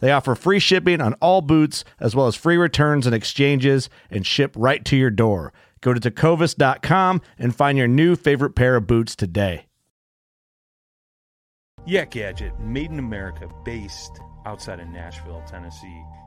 They offer free shipping on all boots, as well as free returns and exchanges, and ship right to your door. Go to tecovas.com and find your new favorite pair of boots today. Yak Gadget, made in America, based outside of Nashville, Tennessee.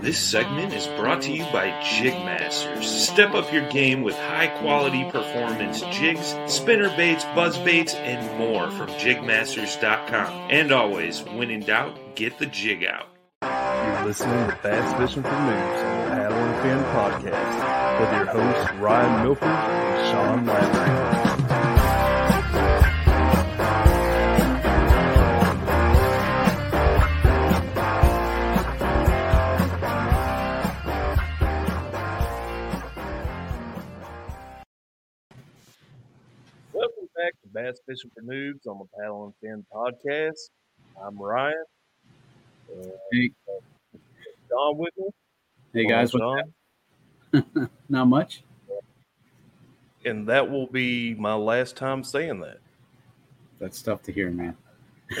This segment is brought to you by Jigmasters. Step up your game with high quality performance jigs, spinner baits, buzz baits, and more from jigmasters.com. And always, when in doubt, get the jig out. You're listening to Bass Fishing for Noobs the Paddle and Fin podcast with your hosts Ryan Milford and Sean Landry. Bass Fishing for Noobs on the Paddle and Fin podcast. I'm Ryan. Hey, Don with me. hey guys, what's up? Not much. And that will be my last time saying that. That's tough to hear, man.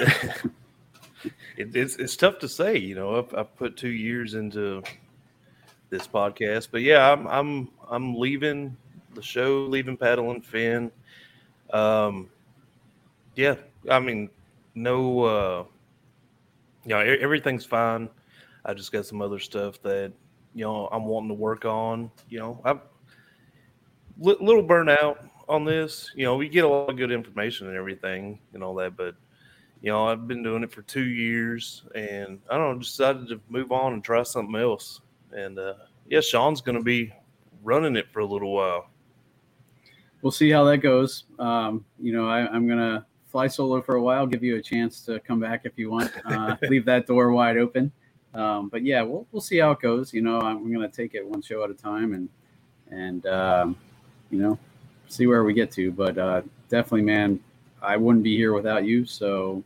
It, it's it's tough to say, you know. I've, I've put two years into this podcast, but yeah, I'm I'm I'm leaving the show, leaving Paddle and Fin. Um, yeah, I mean, no, uh, you know, everything's fine. I just got some other stuff that you know I'm wanting to work on. You know, I'm li- little burnout on this. You know, we get a lot of good information and everything and all that, but you know, I've been doing it for two years, and I don't know, decided to move on and try something else. And uh, yeah, Sean's going to be running it for a little while. We'll see how that goes. Um, you know, I, I'm gonna fly solo for a while. Give you a chance to come back if you want. Uh, leave that door wide open. Um, but yeah, we'll we'll see how it goes. You know, I'm gonna take it one show at a time, and and um, you know, see where we get to. But uh, definitely, man, I wouldn't be here without you. So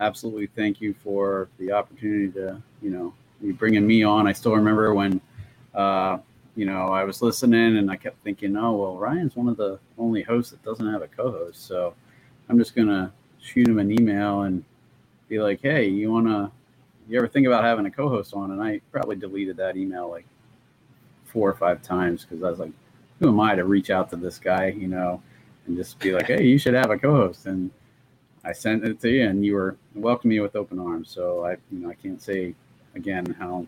absolutely, thank you for the opportunity to you know you bringing me on. I still remember when. Uh, you know, I was listening and I kept thinking, oh, well, Ryan's one of the only hosts that doesn't have a co host. So I'm just to shoot him an email and be like, hey, you want to, you ever think about having a co host on? And I probably deleted that email like four or five times because I was like, who am I to reach out to this guy, you know, and just be like, hey, you should have a co host. And I sent it to you and you were welcoming me with open arms. So I, you know, I can't say again how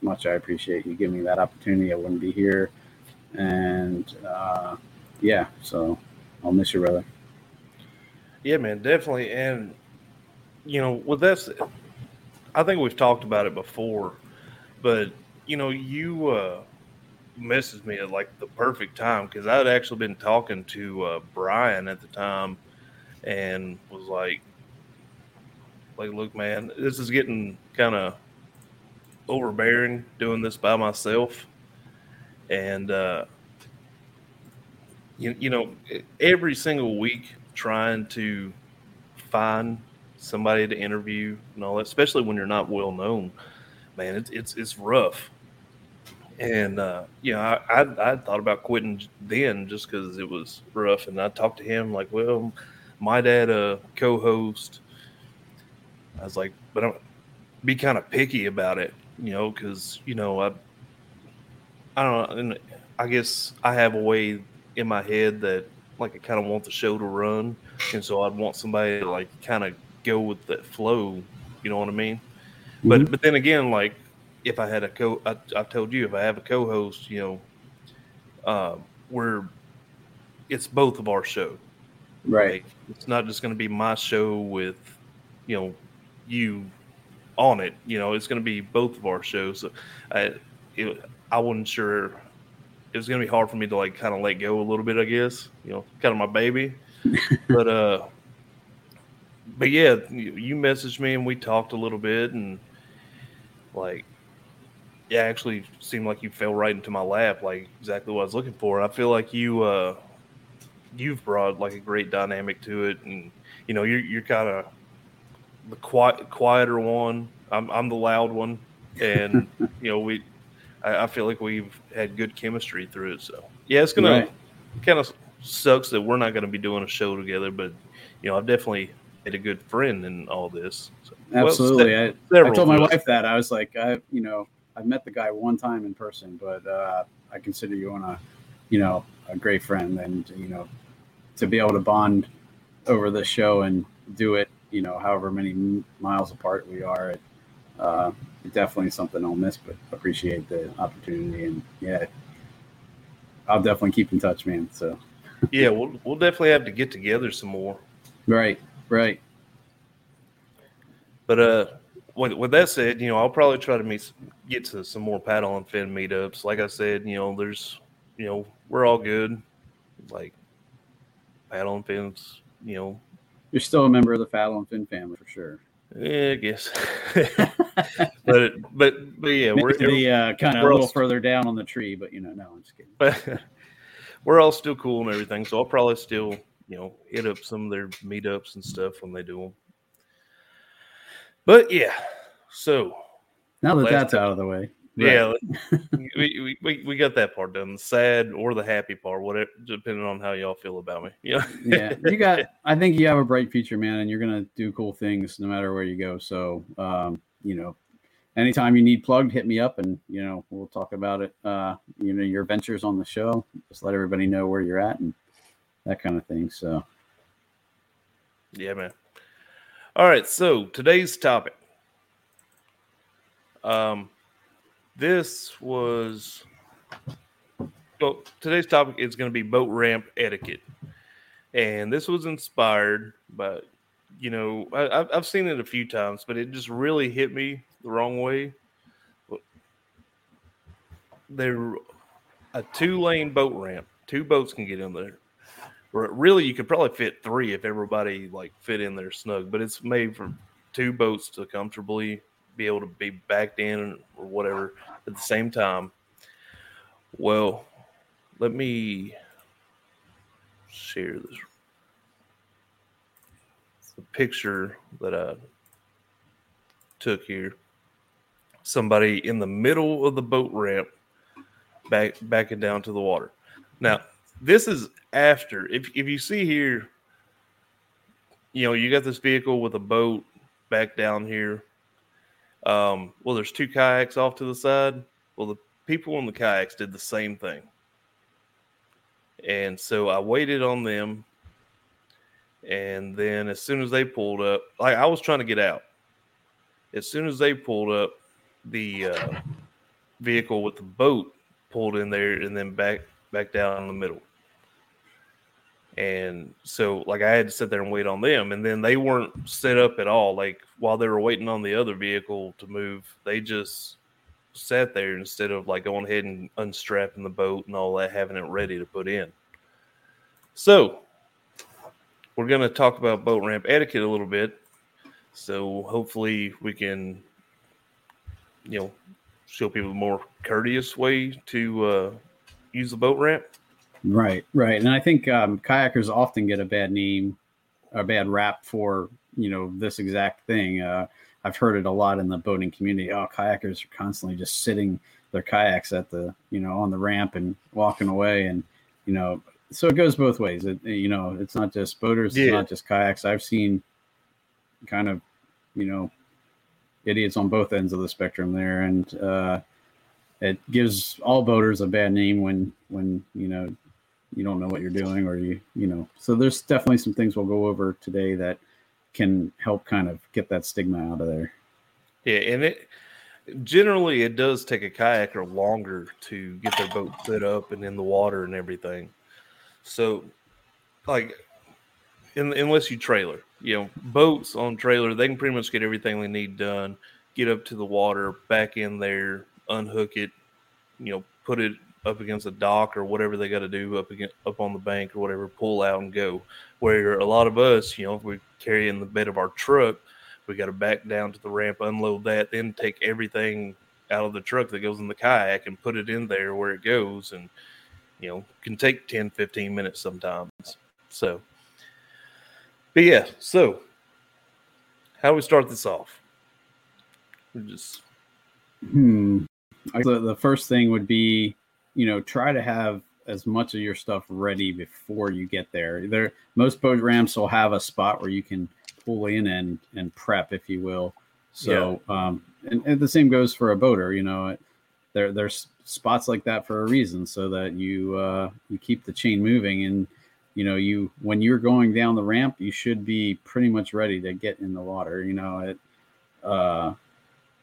much I appreciate you giving me that opportunity. I wouldn't be here. And uh, yeah, so I'll miss you, brother. Yeah, man, definitely. And you know, with this, I think we've talked about it before, but you know, you uh, messaged me at like the perfect time because I'd actually been talking to uh, Brian at the time and was like, like, look, man, this is getting kind of overbearing doing this by myself. And, uh, you, you know, every single week trying to find somebody to interview and all that, especially when you're not well known, man, it's, it's, it's rough. And, uh, you know, I, I, I thought about quitting then just because it was rough. And I talked to him like, well, my dad, a co-host, I was like, but I'm be kind of picky about it, you know, because you know I, I don't know, and I guess I have a way in my head that like I kind of want the show to run, and so I'd want somebody to like kind of go with that flow, you know what I mean? Mm-hmm. But but then again, like if I had a co, I, I told you if I have a co-host, you know, uh, where it's both of our show, right? Like, it's not just going to be my show with, you know, you on it. You know, it's going to be both of our shows. So I, it, I wasn't sure. It was going to be hard for me to like kind of let go a little bit. I guess you know, kind of my baby. but uh, but yeah, you, you messaged me and we talked a little bit and like yeah, actually seemed like you fell right into my lap, like exactly what I was looking for. And I feel like you uh you've brought like a great dynamic to it and you know, you're you're kind of the quiet, quieter one. I'm, I'm the loud one, and you know we. I, I, feel like we've had good chemistry through it. So yeah, it's gonna right. kind of sucks that we're not going to be doing a show together, but you know I've definitely made a good friend in all this. So, Absolutely, well, I, I, told my wife that I was like, I you know I've met the guy one time in person, but uh, I consider you on a you know a great friend, and you know to be able to bond over the show and do it you know, however many miles apart we are, it, uh, definitely something I'll miss, but appreciate the opportunity. And yeah, I'll definitely keep in touch, man. So yeah, we'll, we'll definitely have to get together some more. Right. Right. But, uh, with, with that said, you know, I'll probably try to meet, get to some more paddle and fin meetups. Like I said, you know, there's, you know, we're all good. Like paddle and fins, you know, you're still a member of the Paddle and Fin family for sure. Yeah, I guess. but but but yeah, we're the uh, kind of a little further down on the tree, but you know, no, I'm just kidding. But we're all still cool and everything, so I'll probably still you know hit up some of their meetups and stuff when they do them. But yeah, so now that that's out of the way, yeah, we, we, we got that part done. The sad or the happy part, whatever, depending on how y'all feel about me. Yeah, yeah. You got. I think you have a bright future, man, and you're gonna do cool things no matter where you go. So, um, you know, anytime you need plugged, hit me up, and you know we'll talk about it. Uh, you know, your ventures on the show. Just let everybody know where you're at and that kind of thing. So, yeah, man. All right, so today's topic. Um, this was well, today's topic is going to be boat ramp etiquette, and this was inspired by, you know, I, I've seen it a few times, but it just really hit me the wrong way. There, a two-lane boat ramp, two boats can get in there. Really, you could probably fit three if everybody like fit in there snug, but it's made for two boats to comfortably be able to be backed in or whatever at the same time. Well, let me share this. The picture that I took here. Somebody in the middle of the boat ramp back backing down to the water. Now, this is after if if you see here, you know, you got this vehicle with a boat back down here um, well, there's two kayaks off to the side. Well, the people on the kayaks did the same thing. And so I waited on them. And then as soon as they pulled up, like I was trying to get out. As soon as they pulled up, the uh, vehicle with the boat pulled in there and then back back down in the middle. And so, like, I had to sit there and wait on them. And then they weren't set up at all. Like, while they were waiting on the other vehicle to move, they just sat there instead of like going ahead and unstrapping the boat and all that, having it ready to put in. So we're going to talk about boat ramp etiquette a little bit. So hopefully we can, you know, show people a more courteous way to uh, use the boat ramp. Right, right. And I think um, kayakers often get a bad name, a bad rap for, you know, this exact thing. Uh, I've heard it a lot in the boating community. Oh, kayakers are constantly just sitting their kayaks at the, you know, on the ramp and walking away. And, you know, so it goes both ways. It, you know, it's not just boaters, Yeah. it's not just kayaks. I've seen kind of, you know, idiots on both ends of the spectrum there. And, uh, it gives all boaters a bad name when, when, you know, you don't know what you're doing or you, you know, so there's definitely some things we'll go over today that can help kind of get that stigma out of there. Yeah, and it generally it does take a kayaker longer to get their boat set up and in the water and everything. So, like, in, unless you trailer, you know, boats on trailer, they can pretty much get everything they need done. Get up to the water, back in there, unhook it, you know, put it up against a dock or whatever they got to do up against, up on the bank or whatever, pull out and go. Where a lot of us, you know, if we carry in the bed of our truck, we got to back down to the ramp, unload that, then take everything out of the truck that goes in the kayak and put it in there where it goes. And, you know, can take 10, 15 minutes sometimes. So, but yeah, so how do we start this off? We just, Hmm. I- The, the first thing would be, you know, try to have as much of your stuff ready before you get there. There, most boat ramps will have a spot where you can pull in and and prep, if you will. So, um, and, and the same goes for a boater. You know, there there's spots like that for a reason, so that you uh, you keep the chain moving and. You know, you when you're going down the ramp, you should be pretty much ready to get in the water. You know, it uh,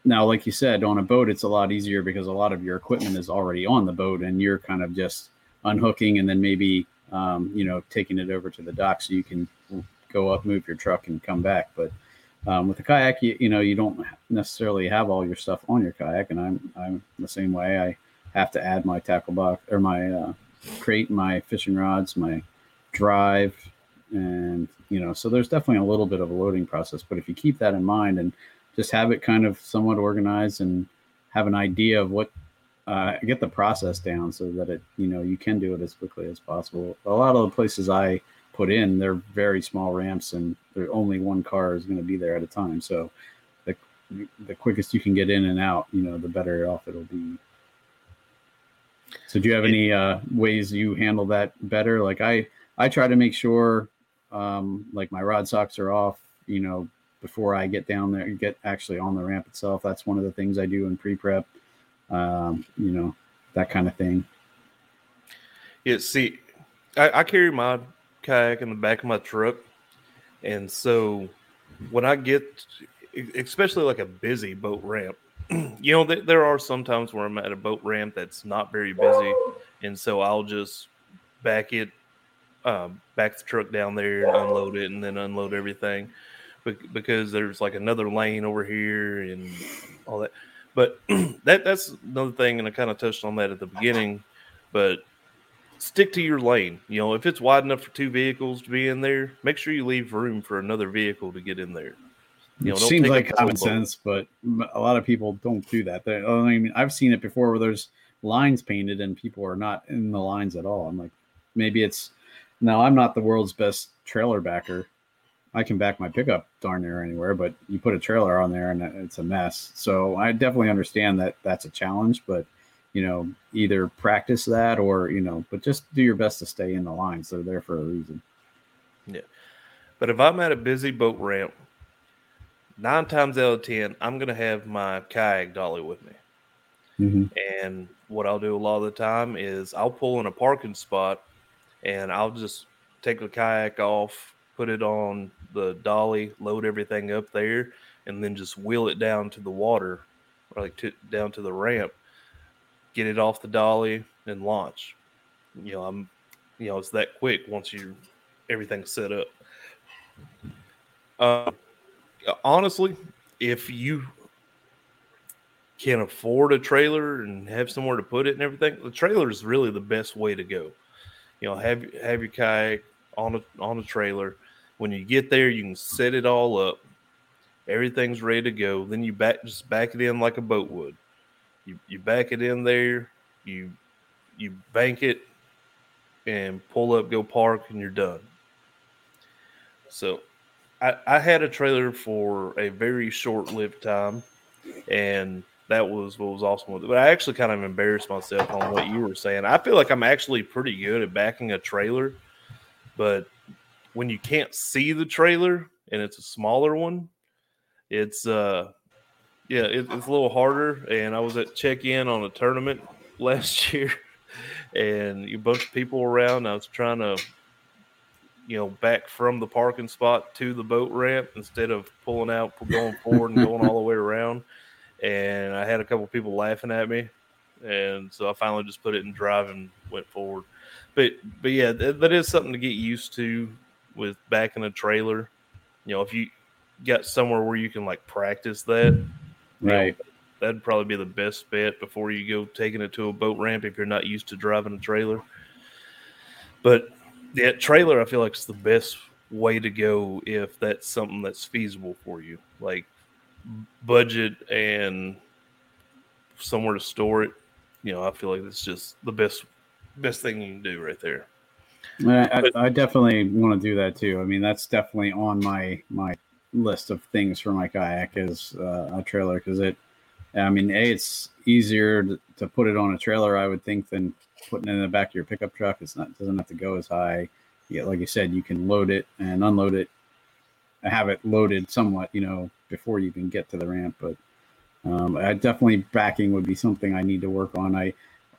now like you said on a boat it's a lot easier because a lot of your equipment is already on the boat and you're kind of just unhooking and then maybe um, you know taking it over to the dock so you can go up move your truck and come back. But um, with the kayak you, you know you don't necessarily have all your stuff on your kayak and i'm i'm the same way. I have to add my tackle box or my uh, crate my fishing rods my drive and you know so there's definitely a little bit of a loading process. But if you keep that in mind and just have it kind of somewhat organized and have an idea of what uh, get the process down so that it you know you can do it as quickly as possible. A lot of the places i put in they're very small ramps and only one car is going to be there at a time. So the the quickest you can get in and out you know the better off it'll be. So do you have any uh, ways you handle that better? Like i i try to make sure um, like my rod socks are off you know before I get down there, get actually on the ramp itself. That's one of the things I do in pre-prep. Um, you know, that kind of thing. yeah, see, I, I carry my kayak in the back of my truck. And so when I get, especially like a busy boat ramp, you know, th- there are some times where I'm at a boat ramp that's not very busy. And so I'll just back it, um, back the truck down there and unload it and then unload everything because there's like another lane over here and all that. But that that's another thing, and I kind of touched on that at the beginning. But stick to your lane. You know, if it's wide enough for two vehicles to be in there, make sure you leave room for another vehicle to get in there. You know, it don't seems like up the whole common sense, but a lot of people don't do that. They, I mean, I've seen it before where there's lines painted and people are not in the lines at all. I'm like, maybe it's now I'm not the world's best trailer backer. I can back my pickup darn near anywhere, but you put a trailer on there and it's a mess. So I definitely understand that that's a challenge, but you know, either practice that or you know, but just do your best to stay in the lines. So they're there for a reason. Yeah. But if I'm at a busy boat ramp, nine times out of ten, I'm gonna have my kayak dolly with me. Mm-hmm. And what I'll do a lot of the time is I'll pull in a parking spot and I'll just take the kayak off, put it on the dolly, load everything up there, and then just wheel it down to the water, or like to, down to the ramp, get it off the dolly, and launch. You know, I'm, you know, it's that quick once you everything's set up. Uh, honestly, if you can't afford a trailer and have somewhere to put it and everything, the trailer is really the best way to go. You know, have have your kayak on a on a trailer. When you get there, you can set it all up. Everything's ready to go. Then you back just back it in like a boat would. You you back it in there. You you bank it and pull up, go park, and you're done. So, I, I had a trailer for a very short lived time, and that was what was awesome with it. But I actually kind of embarrassed myself on what you were saying. I feel like I'm actually pretty good at backing a trailer, but when you can't see the trailer and it's a smaller one, it's uh yeah, it, it's a little harder. And I was at check in on a tournament last year, and a bunch of people around. I was trying to, you know, back from the parking spot to the boat ramp instead of pulling out, going forward, and going all the way around. And I had a couple people laughing at me, and so I finally just put it in drive and went forward. But but yeah, that, that is something to get used to with backing a trailer. You know, if you got somewhere where you can like practice that, Right. know, that'd probably be the best bet before you go taking it to a boat ramp if you're not used to driving a trailer. But yeah, trailer I feel like is the best way to go if that's something that's feasible for you. Like budget and somewhere to store it. You know, I feel like it's just the best best thing you can do right there. I, I, I definitely want to do that too. I mean, that's definitely on my my list of things for my kayak is uh, a trailer because it. I mean, a it's easier to, to put it on a trailer, I would think, than putting it in the back of your pickup truck. It's not doesn't have to go as high. Yeah, like you said, you can load it and unload it, have it loaded somewhat, you know, before you can get to the ramp. But um, I definitely backing would be something I need to work on. I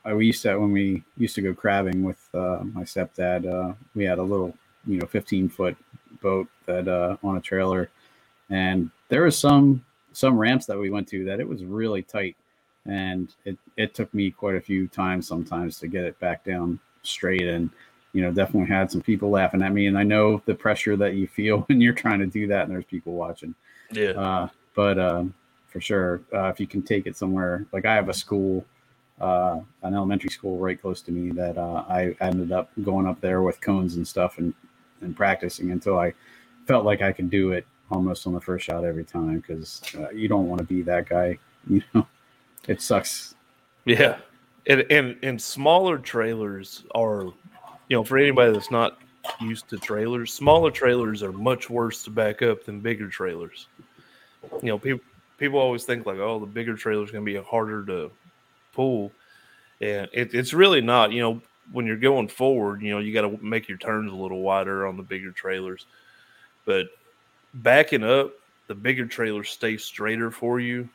I we used to when we used to go crabbing with uh, my stepdad. Uh, we had a little, you know, 15 foot boat that uh, on a trailer, and there was some some ramps that we went to that it was really tight, and it it took me quite a few times sometimes to get it back down straight and. You know, definitely had some people laughing at me, and I know the pressure that you feel when you're trying to do that, and there's people watching. Yeah. Uh, but um, for sure, uh, if you can take it somewhere, like I have a school, uh, an elementary school right close to me that uh, I ended up going up there with cones and stuff and, and practicing until I felt like I could do it almost on the first shot every time because uh, you don't want to be that guy. You know, it sucks. Yeah, and and and smaller trailers are, you know, for anybody that's not used to trailers, smaller trailers are much worse to back up than bigger trailers. You know, people people always think like, oh, the bigger trailer is going to be harder to pull, and it, it's really not. You know, when you're going forward, you know, you got to make your turns a little wider on the bigger trailers, but backing up, the bigger trailers stay straighter for you.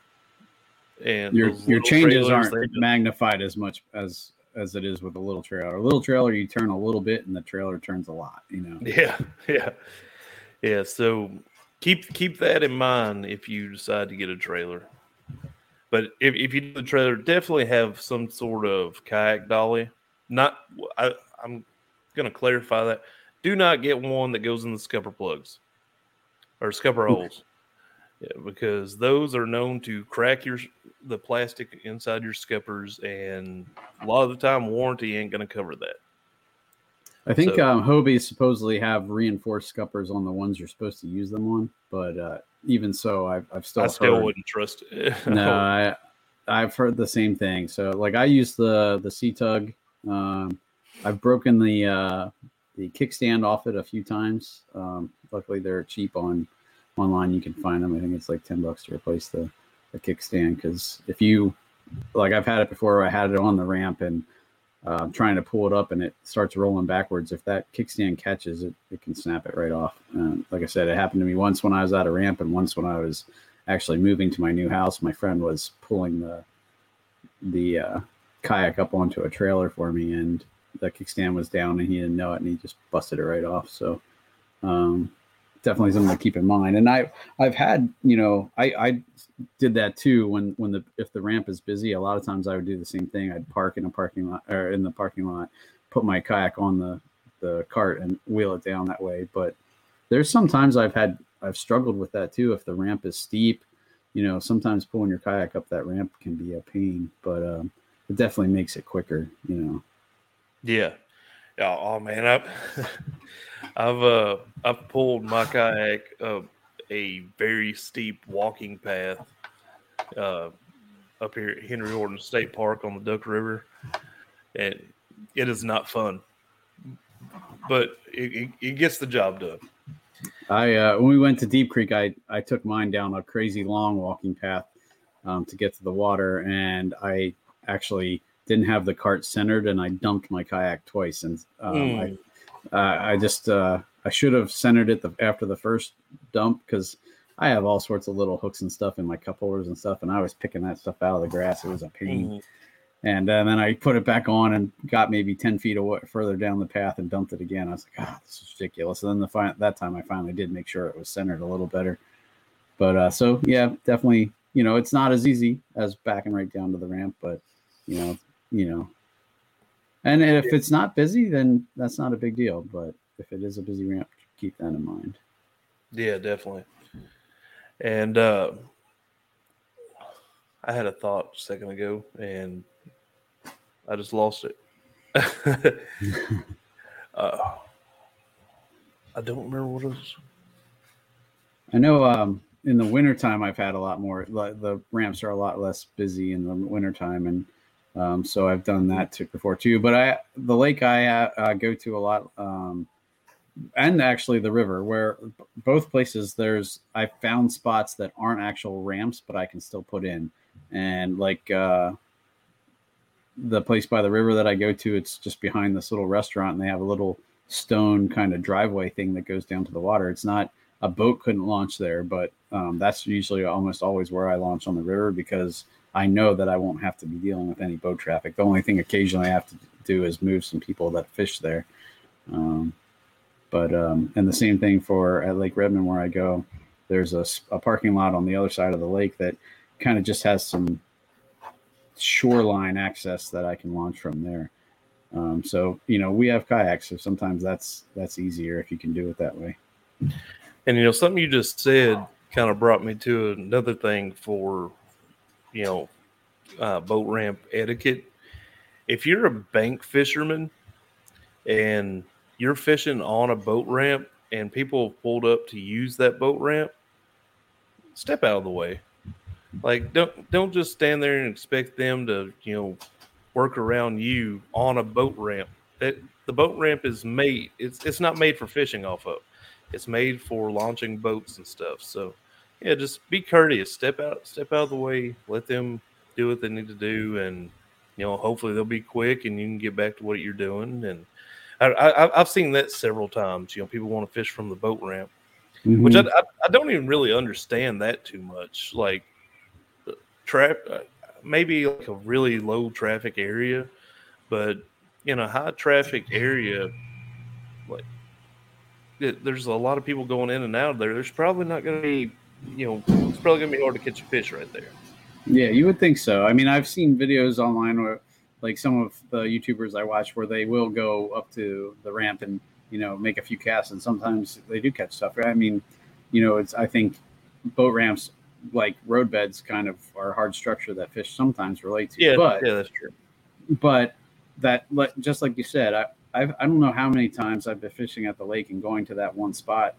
And Your your changes trailers, aren't magnified as much as as it is with a little trailer. A little trailer, you turn a little bit, and the trailer turns a lot. You know. Yeah, yeah, yeah. So keep keep that in mind if you decide to get a trailer. But if, if you do the trailer, definitely have some sort of kayak dolly. Not, I, I'm going to clarify that. Do not get one that goes in the scupper plugs or scupper holes, yeah, because those are known to crack your the plastic inside your scuppers, and a lot of the time warranty ain't going to cover that. I think So- um, Hobie supposedly have reinforced scuppers on the ones you're supposed to use them on, but uh, even so, I've, I've still I still heard, wouldn't trust it. no, I, I've heard the same thing. So like I use the the Sea Tug. Um, I've broken the uh, the kickstand off it a few times. Um, luckily, they're cheap on online. You can find them. I think it's like ten bucks to replace the the kickstand because if you like, I've had it before. I had it on the ramp and uh, trying to pull it up and it starts rolling backwards. If that kickstand catches it, it can snap it right off. Um, like I said, it happened to me once when I was at a ramp and once when I was actually moving to my new house. My friend was pulling the the uh, kayak up onto a trailer for me, and the kickstand was down, and he didn't know it, and he just busted it right off. So um, definitely something to keep in mind. And I I've had you know I I did that too when when the if the ramp is busy. A lot of times I would do the same thing. I'd park in a parking lot or in the parking lot, put my kayak on the the cart and wheel it down that way. But there's sometimes I've had I've struggled with that too. If the ramp is steep, you know, sometimes pulling your kayak up that ramp can be a pain, but um, it definitely makes it quicker. You know. Yeah. Oh man, I've I've uh I've pulled my kayak up a very steep walking path uh up here at Henry Horton State Park on the Duck River, and it is not fun, but it, it, it gets the job done. I uh, when we went to Deep Creek, I I took mine down a crazy long walking path um, to get to the water, and I actually didn't have the cart centered, and I dumped my kayak twice, and um, mm. I uh, I just uh, I should have centered it the, after the first dump because I have all sorts of little hooks and stuff in my cup holders and stuff, and I was picking that stuff out of the grass. It was a pain. Mm. And, uh, then I put it back on and got maybe 10 feet away, further down the path and dumped it again. I was like, ah, this is ridiculous. And then the fi- that time I finally did make sure it was centered a little better. But uh, so, yeah, definitely, you know, it's not as easy as backing right down to the ramp, but, you know, you know, and if it's not busy, then that's not a big deal. But if it is a busy ramp, keep that in mind. Yeah, definitely. And uh, I had a thought a second ago, and I just lost it. uh, I don't remember what it was. I know um, in the wintertime I've had a lot more. The ramps are a lot less busy in the wintertime, and um, so I've done that too before too. But I the lake I uh, go to a lot, um, and actually the river, where both places there's I found spots that aren't actual ramps, but I can still put in, and like. Uh, the place by the river that I go to, it's just behind this little restaurant, and they have a little stone kind of driveway thing that goes down to the water. It's not a boat couldn't launch there, but um, that's usually almost always where I launch on the river because I know that I won't have to be dealing with any boat traffic. The only thing occasionally I have to do is move some people that fish there. Um, but um, and the same thing for at Lake Redmond where I go. There's a, a parking lot on the other side of the lake that kind of just has some shoreline access that I can launch from there. Um, so you know we have kayaks, so sometimes that's that's easier if you can do it that way. And you know something you just said kind of brought me to another thing for you know uh, boat ramp etiquette. If you're a bank fisherman and you're fishing on a boat ramp and people pulled up to use that boat ramp, step out of the way. Like don't don't just stand there and expect them to, you know, work around you on a boat ramp. That the boat ramp is made it's it's not made for fishing off of. It's made for launching boats and stuff. So yeah, just be courteous. Step out step out of the way. Let them do what they need to do and you know, hopefully they'll be quick and you can get back to what you're doing. And I, I, I've seen that several times. You know, people want to fish from the boat ramp, mm-hmm. which I, I, I, don't even really understand that too much. Like, trap uh, maybe like a really low traffic area, but in a high traffic area, like it, there's a lot of people going in and out of there. There's probably not going to be, you know, it's probably to be hard to catch a fish right there. Yeah, you would think so. I mean, I've seen videos online where, like, some of the YouTubers I watch where they will go up to the ramp and you know make a few casts, and sometimes they do catch stuff. I mean, you know, it's I think boat ramps like roadbeds kind of are hard structure that fish sometimes relate to. Yeah, but, yeah, that's true. But that, just like you said, I I've, I don't know how many times I've been fishing at the lake and going to that one spot,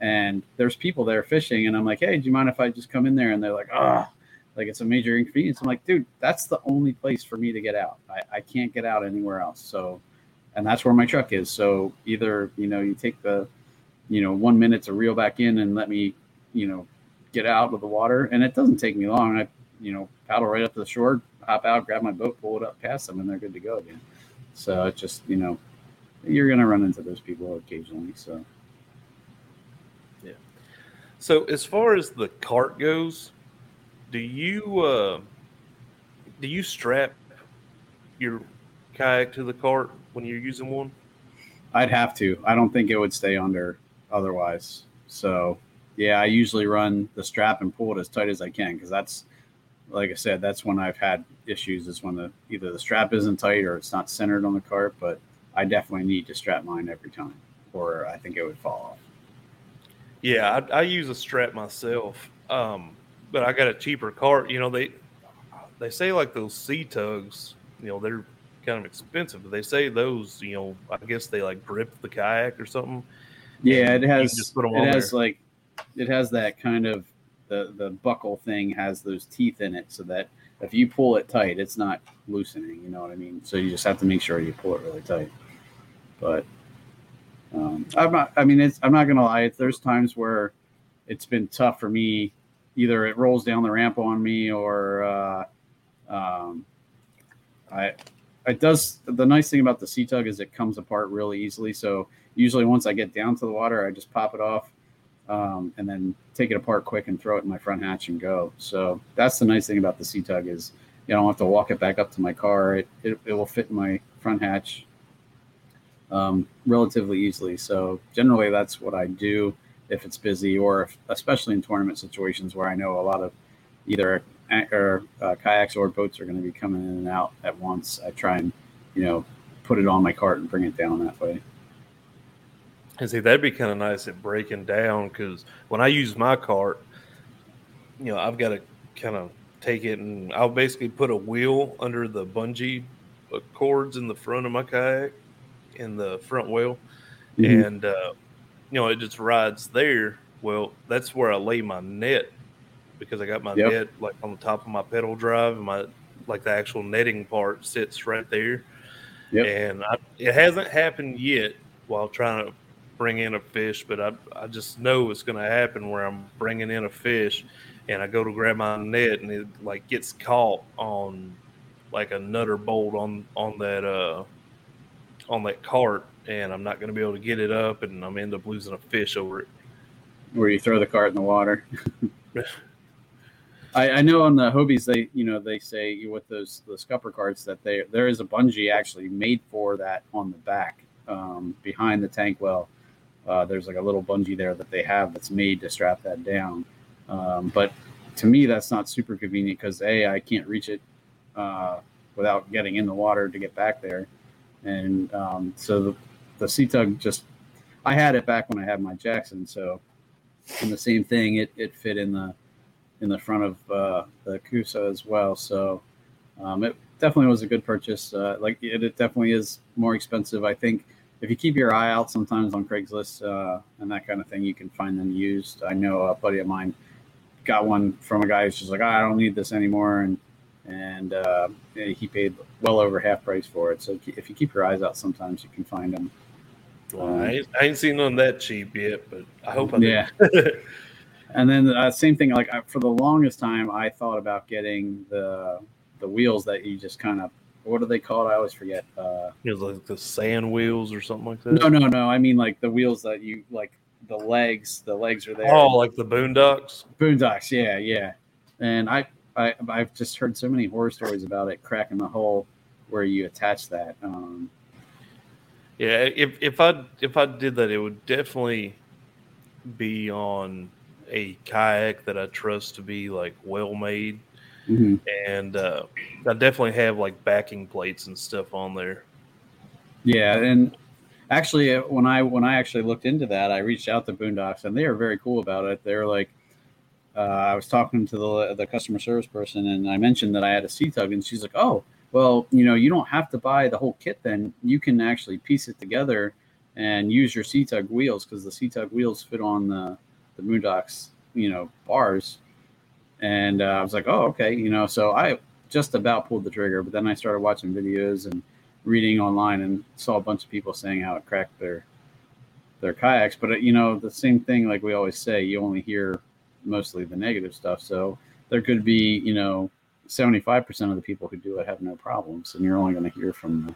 and there's people there fishing, and I'm like, hey, do you mind if I just come in there? And they're like, ah, oh, like it's a major inconvenience. I'm like, dude, that's the only place for me to get out. I, I can't get out anywhere else. So, and that's where my truck is. So either you know you take the, you know, one minute to reel back in and let me, you know, get out of the water, and it doesn't take me long. I, you know, paddle right up to the shore, hop out, grab my boat, pull it up past them, and they're good to go again. So it's just, you know, you're going to run into those people occasionally. So. So as far as the cart goes, do you uh, do you strap your kayak to the cart when you're using one? I'd have to. I don't think it would stay under otherwise. So yeah, I usually run the strap and pull it as tight as I can because that's, like I said, that's when I've had issues. Is when the either the strap isn't tight or it's not centered on the cart. But I definitely need to strap mine every time, or I think it would fall off. Yeah, I, I use a strap myself. Um, but I got a cheaper cart. You know, they they say like those sea tugs, you know, they're kind of expensive, but they say those, you know, I guess they like grip the kayak or something. Yeah, it has. just put 'em it on has there. like, it has that kind of the the buckle thing has those teeth in it, so that if you pull it tight, it's not loosening. You know what I mean? So you just have to make sure you pull it really tight. But um, I'm not. I mean, it's. I'm not gonna lie. There's times where it's been tough for me. Either it rolls down the ramp on me, or uh, um, I. It does. The nice thing about the Sea Tug is it comes apart really easily. So usually once I get down to the water, I just pop it off um, and then take it apart quick and throw it in my front hatch and go. So that's the nice thing about the Sea Tug is you know, I don't have to walk it back up to my car. It, it, it will fit in my front hatch um, relatively easily. So generally that's what I do if it's busy or if, especially in tournament situations where I know a lot of either or uh, kayaks or boats are going to be coming in and out at once. I try and you know put it on my cart and bring it down that way. And see, that'd be kind of nice at breaking down because when I use my cart, you know, I've got to kind of take it and I'll basically put a wheel under the bungee cords in the front of my kayak in the front wheel. Mhm. And, uh, you know, it just rides there. Well, that's where I lay my net because I got my Yep. net like on the top of my pedal drive and my like the actual netting part sits right there. Yep. And I, it hasn't happened yet while trying to bring in a fish, but I, I just know it's going to happen where I'm bringing in a fish and I go to grab my net and it like gets caught on like a nutter bolt on, on that, uh, on that cart and I'm not going to be able to get it up and I'm end up losing a fish over it. where you throw the cart in the water. I, I know on the Hobies they you know they say with those the scupper carts that they there is a bungee actually made for that on the back um, behind the tank well. Uh, there's like a little bungee there that they have that's made to strap that down. Um, but to me, that's not super convenient because a I can't reach it uh, without getting in the water to get back there, and um, so the the Sea Tug just I had it back when I had my Jackson, so and the same thing it, it fit in the in the front of uh, the Coosa as well. So um, it definitely was a good purchase. Uh, like it, it definitely is more expensive. I think if you keep your eye out sometimes on Craigslist uh, and that kind of thing, you can find them used. I know a buddy of mine got one from a guy who's just like, "Ah, I don't need this anymore, and and uh, he paid well over half price for it. So if you keep your eyes out, sometimes you can find them. Well, I, ain't, I ain't seen none that cheap yet, but I hope I. Yeah. And then uh, same thing. Like I, for the longest time, I thought about getting the the wheels that you just kind of what are they called? I always forget. Uh, It was like the sand wheels or something like that. no, no, no. I mean like the wheels that you like the legs. The legs are there. Oh, like the Boonedox. Boonedox. Yeah, yeah. And I, I I've just heard so many horror stories about it cracking the hole where you attach that. Um, Yeah, if if I if I did that, it would definitely be on a kayak that I trust to be like well made, mhm. and uh, I definitely have like backing plates and stuff on there. Yeah, and actually, uh, when I when I actually looked into that, I reached out to Boonedox, and they are very cool about it. They're like, uh, I was talking to the the customer service person, and I mentioned that I had a Sea Tug, and she's like, "Oh, well, you know, you don't have to buy the whole kit. Then you can actually piece it together and use your Sea Tug wheels because the Sea Tug wheels fit on the the Boonedox, you know, bars." And uh, I was like, "Oh, okay," you know. So I just about pulled the trigger, but then I started watching videos and reading online and saw a bunch of people saying how it cracked their their kayaks. But uh, you know, the same thing, like we always say, you only hear mostly the negative stuff. So there could be, you know, seventy five percent of the people who do it have no problems, and you're only going to hear from the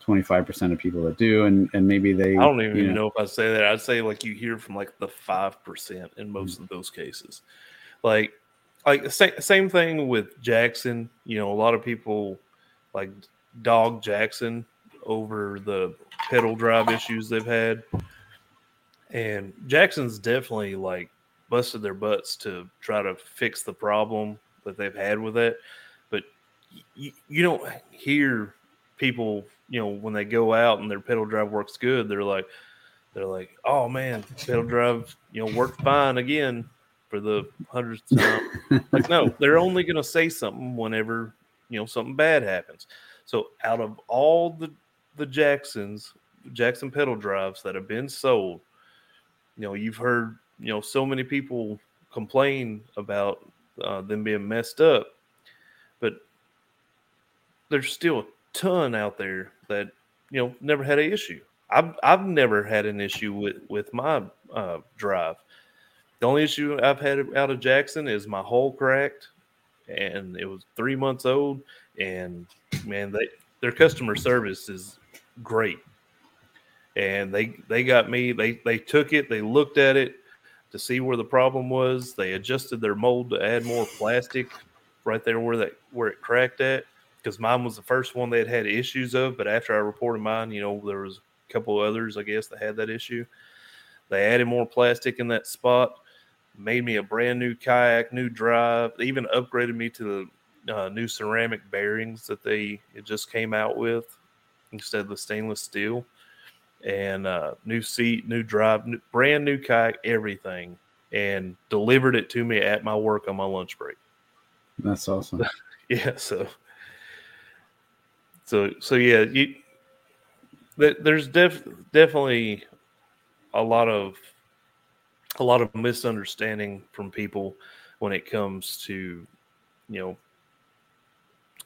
twenty five percent of people that do, and and maybe they. I don't even you know. if I say that. I'd say like you hear from like the five percent in most Mm-hmm. of those cases. Like, like same same thing with Jackson. You know, a lot of people like dog Jackson over the pedal drive issues they've had, and Jackson's definitely like busted their butts to try to fix the problem that they've had with it. But you, you don't hear people, you know, when they go out and their pedal drive works good, they're like, they're like, oh man, pedal drive, you know, worked fine again for the hundredth time. like, no, they're only going to say something whenever you know something bad happens. So, out of all the the Jacksons, Jackson pedal drives that have been sold, you know, you've heard you know so many people complain about uh, them being messed up, but there's still a ton out there that you know never had an issue. I've I've never had an issue with with my uh, drive. The only issue I've had out of Jackson is my hole cracked, and it was three months old. And man, they their customer service is great, and they they got me. They they took it, they looked at it to see where the problem was. They adjusted their mold to add more plastic right there where that where it cracked at because mine was the first one they had had issues of. But after I reported mine, you know, there was a couple others, I guess, that had that issue. They added more plastic in that spot, made me a brand new kayak, new drive. They even upgraded me to the uh, new ceramic bearings that they it just came out with instead of the stainless steel. And uh, new seat, new drive, new, brand new kayak, everything, and delivered it to me at my work on my lunch break. That's awesome. yeah, so so so yeah, you there's def, definitely a lot of a lot of misunderstanding from people when it comes to you know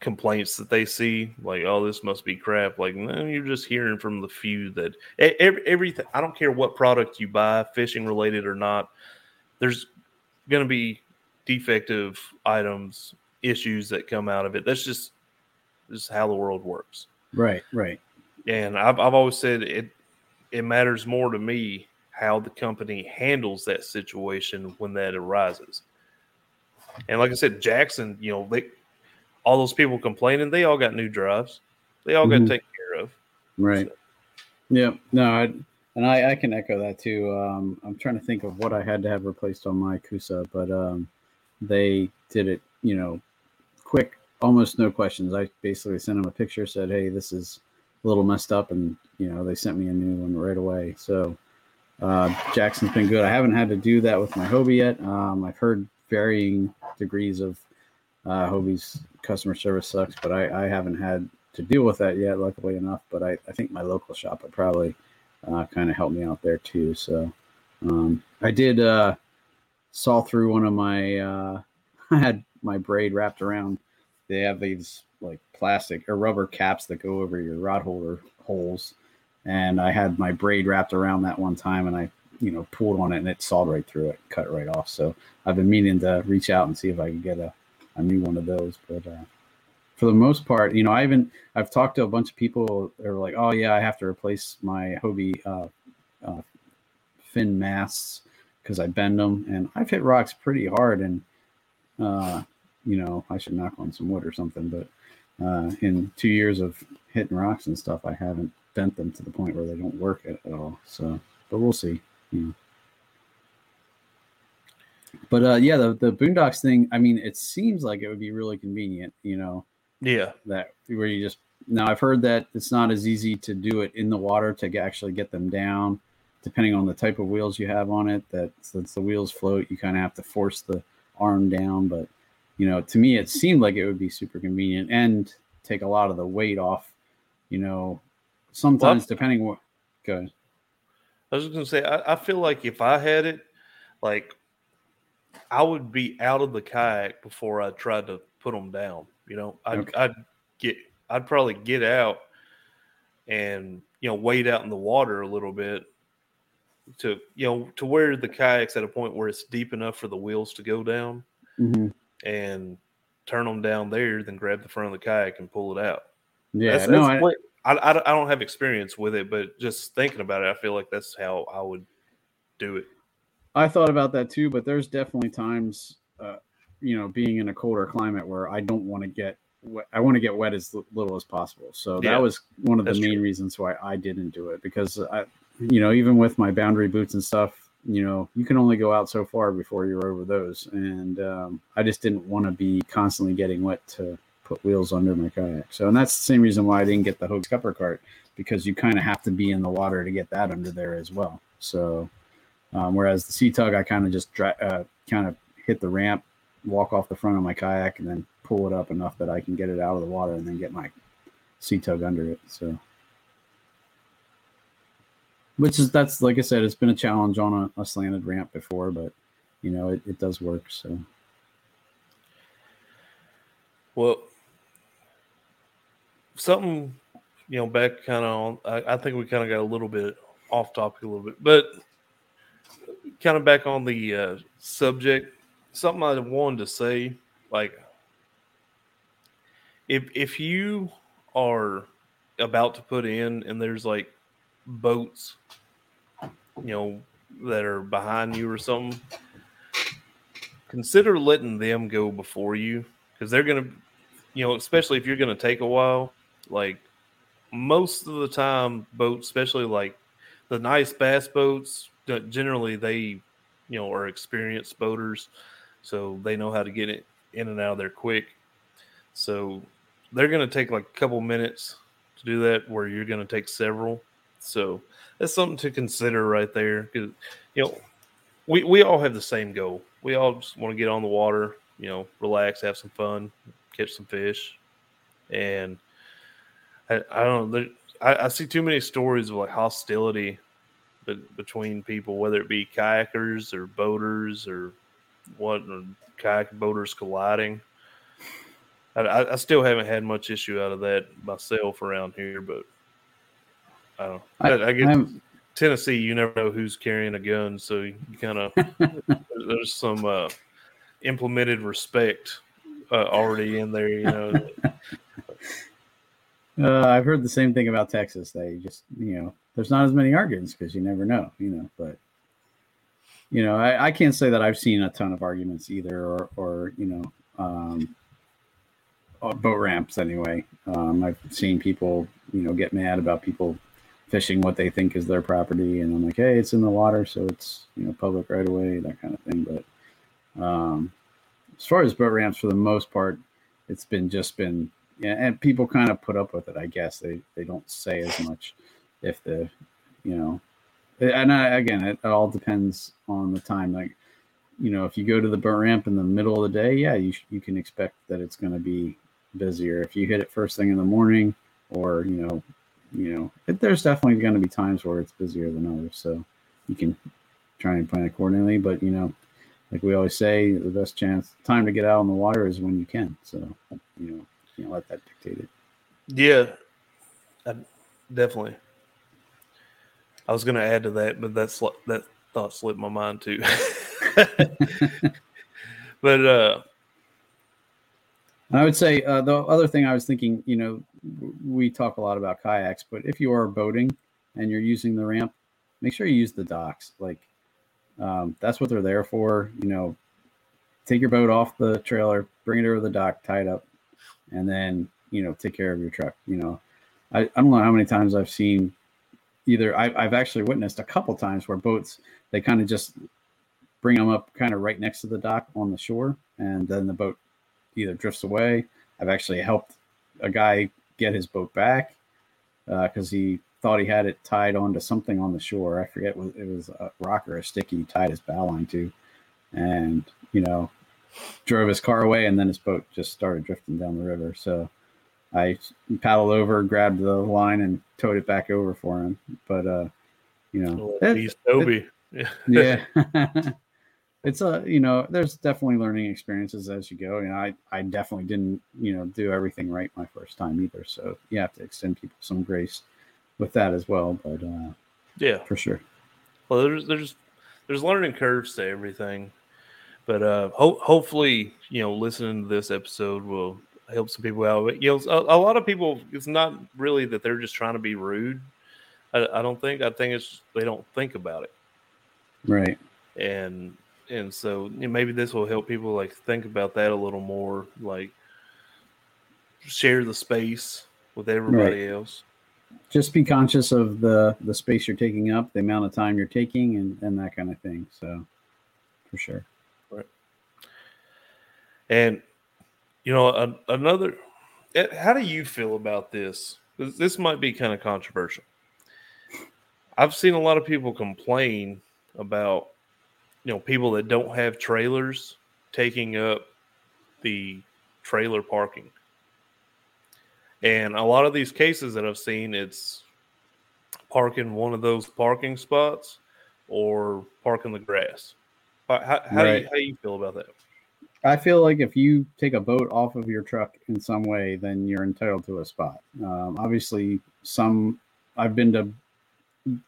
complaints that they see like oh this must be crap like no, you're just hearing from the few that every, everything i don't care what product you buy fishing related or not there's going to be defective items issues that come out of it that's just is how the world works. Right, right. And I've I've always said it it matters more to me how the company handles that situation when that arises. And like I said, Jackson, you know, they all those people complaining, they all got new drives. They all mm-hmm. got taken care of. Right. So. Yeah. No, I, and I, I can echo that too. Um, I'm trying to think of what I had to have replaced on my Coosa, but um, they did it, you know, quick almost no questions. I basically sent them a picture, said, "Hey, this is a little messed up," and you know they sent me a new one right away. So uh, Jackson's been good. I haven't had to do that with my Hobie yet. Um, I've heard varying degrees of uh, Hobie's customer service sucks, but I, I, haven't had to deal with that yet, luckily enough. But I, I think my local shop would probably uh, kind of help me out there too. So um, I did uh, saw through one of my. Uh, I had my braid wrapped around they have these like plastic or rubber caps that go over your rod holder holes. And I had my braid wrapped around that one time and I, you know, pulled on it and it sawed right through it, cut right off. So I've been meaning to reach out and see if I can get a, a new one of those. But uh, for the most part, you know, I haven't, I've talked to a bunch of people that are like, oh, yeah, I have to replace my Hobie uh, uh, fin masts because I bend them. And I've hit rocks pretty hard. And, uh, you know, I should knock on some wood or something. But uh, in two years of hitting rocks and stuff, I haven't bent them to the point where they don't work at, at all. So, but we'll see. You know. But uh, yeah, the the Boonedox thing. I mean, it seems like it would be really convenient. You know. Yeah. That where you just now I've heard that it's not as easy to do it in the water to actually get them down, depending on the type of wheels you have on it. That since the wheels float, you kind of have to force the arm down. But you know, to me, it seemed like it would be super convenient and take a lot of the weight off. You know, sometimes well, depending what. Go I was just gonna say, I, I feel like if I had it, like I would be out of the kayak before I tried to put them down. You know, I'd, okay. I'd get, I'd probably get out and you know wade out in the water a little bit to you know to where the kayak's at a point where it's deep enough for the wheels to go down. Mm-hmm and turn them down there, then grab the front of the kayak and pull it out. Yeah, that's, no, that's I, I, I don't have experience with it, but just thinking about it, I feel like that's how I would do it. I thought about that too, but there's definitely times, uh, you know, being in a colder climate where I don't want to get wet. I want to get wet as little as possible. So yeah, that was one of the main true. reasons why I didn't do it because I, you know, even with my boundary boots and stuff, you know, you can only go out so far before you're over those. And um, I just didn't want to be constantly getting wet to put wheels under my kayak. So, and that's the same reason why I didn't get the Hobie scupper cart because you kind of have to be in the water to get that under there as well. So, um, whereas the Sea Tug, I kind of just dra- uh, kind of hit the ramp, walk off the front of my kayak, and then pull it up enough that I can get it out of the water and then get my Sea Tug under it. So, which is that's like I said, it's been a challenge on a, a slanted ramp before, but you know it, it does work. So, well, something you know back kind of on. I, I think we kind of got a little bit off topic a little bit, but kind of back on the uh, subject. Something I wanted to say, like if if you are about to put in and there's like boats, you know, that are behind you or something, consider letting them go before you because they're gonna, you know, especially if you're gonna take a while. Like most of the time, boats, especially like the nice bass boats, generally they, you know, are experienced boaters, so they know how to get it in and out of there quick. So they're going to take like a couple minutes to do that, where you're going to take several. So that's something to consider right there. Because you know, we we all have the same goal. We all just want to get on the water, you know, relax, have some fun, catch some fish, and I, I don't know. I, I, see too many stories of like hostility between people, whether it be kayakers or boaters or what, or kayak boaters colliding. I, I, still haven't had much issue out of that myself around here, but I don't. I, I guess I'm, Tennessee, you never know who's carrying a gun, so you kind of there's some uh, implemented respect uh, already in there, you know. Uh, I've heard the same thing about Texas. They just, you know, there's not as many arguments because you never know, you know. But you know, I, I, can't say that I've seen a ton of arguments either, or, or you know, um, uh, boat ramps anyway. Um, I've seen people, you know, get mad about people fishing what they think is their property, and I'm like, hey, it's in the water, so it's you know public right away, that kind of thing. But um, as far as boat ramps, for the most part, it's been just been yeah, and people kind of put up with it. I guess they they don't say as much if the you know, and I, again, it, it all depends on the time. Like you know, if you go to the boat ramp in the middle of the day, yeah, you you can expect that it's going to be busier. If you hit it first thing in the morning, or you know, you know, it, there's definitely going to be times where it's busier than others. So you can try and plan accordingly. But you know, like we always say, the best chance time to get out on the water is when you can. So you know, you know, let that dictate it. Yeah, definitely. I was going to add to that, but that's that thought slipped my mind too. but uh I would say uh, the other thing I was thinking, you know, we talk a lot about kayaks, but if you are boating and you're using the ramp, make sure you use the docks. Like um, that's what they're there for. You know, take your boat off the trailer, bring it over the dock, tie it up, and then you know take care of your truck. You know, I, I don't know how many times I've seen either. I, I've actually witnessed a couple times where boats they kind of just bring them up kind of right next to the dock on the shore, and then the boat either drifts away. I've actually helped a guy get his boat back because uh, he thought he had it tied onto something on the shore. I forget what it was a rock or a stick he tied his bow line to, and you know, drove his car away, and then his boat just started drifting down the river. So I paddled over, grabbed the line, and towed it back over for him. But uh, you know, oh, it, Toby. It, yeah. it's a you know there's definitely learning experiences as you go and i i definitely didn't you know do everything right my first time either so you have to extend people some grace with that as well but uh yeah for sure well there's there's there's learning curves to everything but uh ho- hopefully you know listening to this episode will help some people out. But, you know a, a, lot of people it's not really that they're just trying to be rude. I, I don't think i think it's they don't think about it. Right. And and so you know, maybe this will help people like think about that a little more like share the space with everybody right. else. Just be conscious of the the space you're taking up the amount of time you're taking and and that kind of thing so for sure. Right. And you know a, another eh, how do you feel about this this might be kind of controversial i've seen a lot of people complain about you know people that don't have trailers taking up the trailer parking. And a lot of these cases that I've seen, it's parking one of those parking spots or parking the grass. How, how, right. do you, how do you feel about that? I feel like if you take a boat off of your truck in some way, then you're entitled to a spot. Um, obviously, some I've been to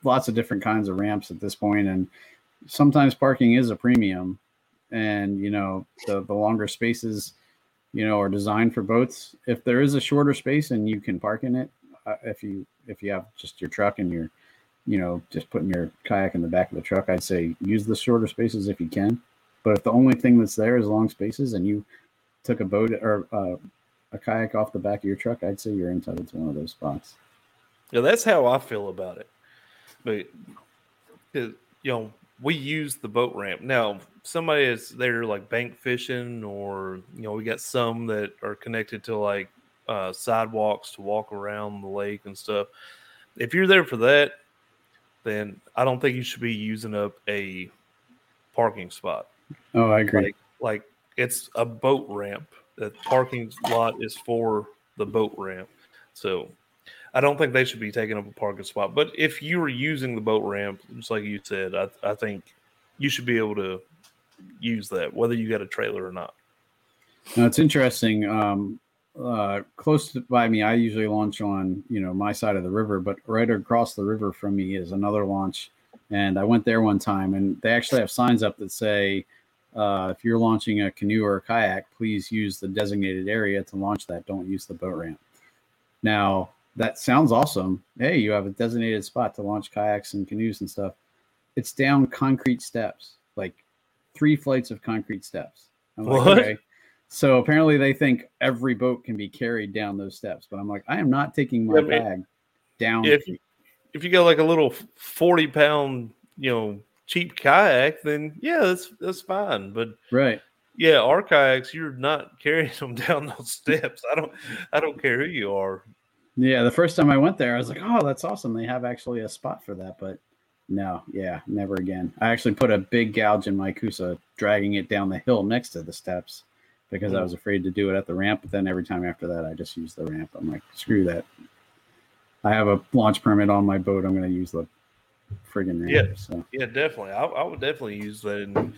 lots of different kinds of ramps at this point, and sometimes parking is a premium. And you know, the the longer spaces, you know, are designed for boats. If there is a shorter space and you can park in it, uh, if you if you have just your truck and you're, you know, just putting your kayak in the back of the truck, I'd say use the shorter spaces if you can but if the only thing that's there is long spaces and you took a boat or uh, a kayak off the back of your truck, I'd say you're entitled to one of those spots. Yeah, that's how I feel about it. But you know, we use the boat ramp now. Somebody is there like bank fishing, or you know, we got some that are connected to like uh, sidewalks to walk around the lake and stuff. If you're there for that, then I don't think you should be using up a parking spot. Oh, I agree. Like, like it's a boat ramp. The parking lot is for the boat ramp. So I don't think they should be taking up a parking spot. But if you were using the boat ramp, just like you said, I, I think you should be able to use that, whether you got a trailer or not. Now it's interesting. Um, uh, close to, by me, I usually launch on you know my side of the river, but right across the river from me is another launch, and I went there one time, and they actually have signs up that say uh, if you're launching a canoe or a kayak, please use the designated area to launch that. Don't use the boat ramp. Now, that sounds awesome. Hey, you have a designated spot to launch kayaks and canoes and stuff. It's down concrete steps, like three flights of concrete steps. I'm like, what? okay. So apparently they think every boat can be carried down those steps, but I'm like, I am not taking my yeah, bag down. If, if you got like a little 40 pound, you know, cheap kayak, then yeah, that's that's fine. But right, yeah, our kayaks, you're not carrying them down those steps. I don't, I don't care who you are. Yeah, the first time I went there, I was like, oh, that's awesome. They have actually a spot for that, but no, yeah, never again. I actually put a big gouge in my Coosa, dragging it down the hill next to the steps because. I hmm. was afraid to do it at the ramp. But then every time after that, I just use the ramp. I'm like, screw that. I have a launch permit on my boat. I'm going to use the friggin'. Yeah, so. yeah, definitely. I, I, would definitely use that. And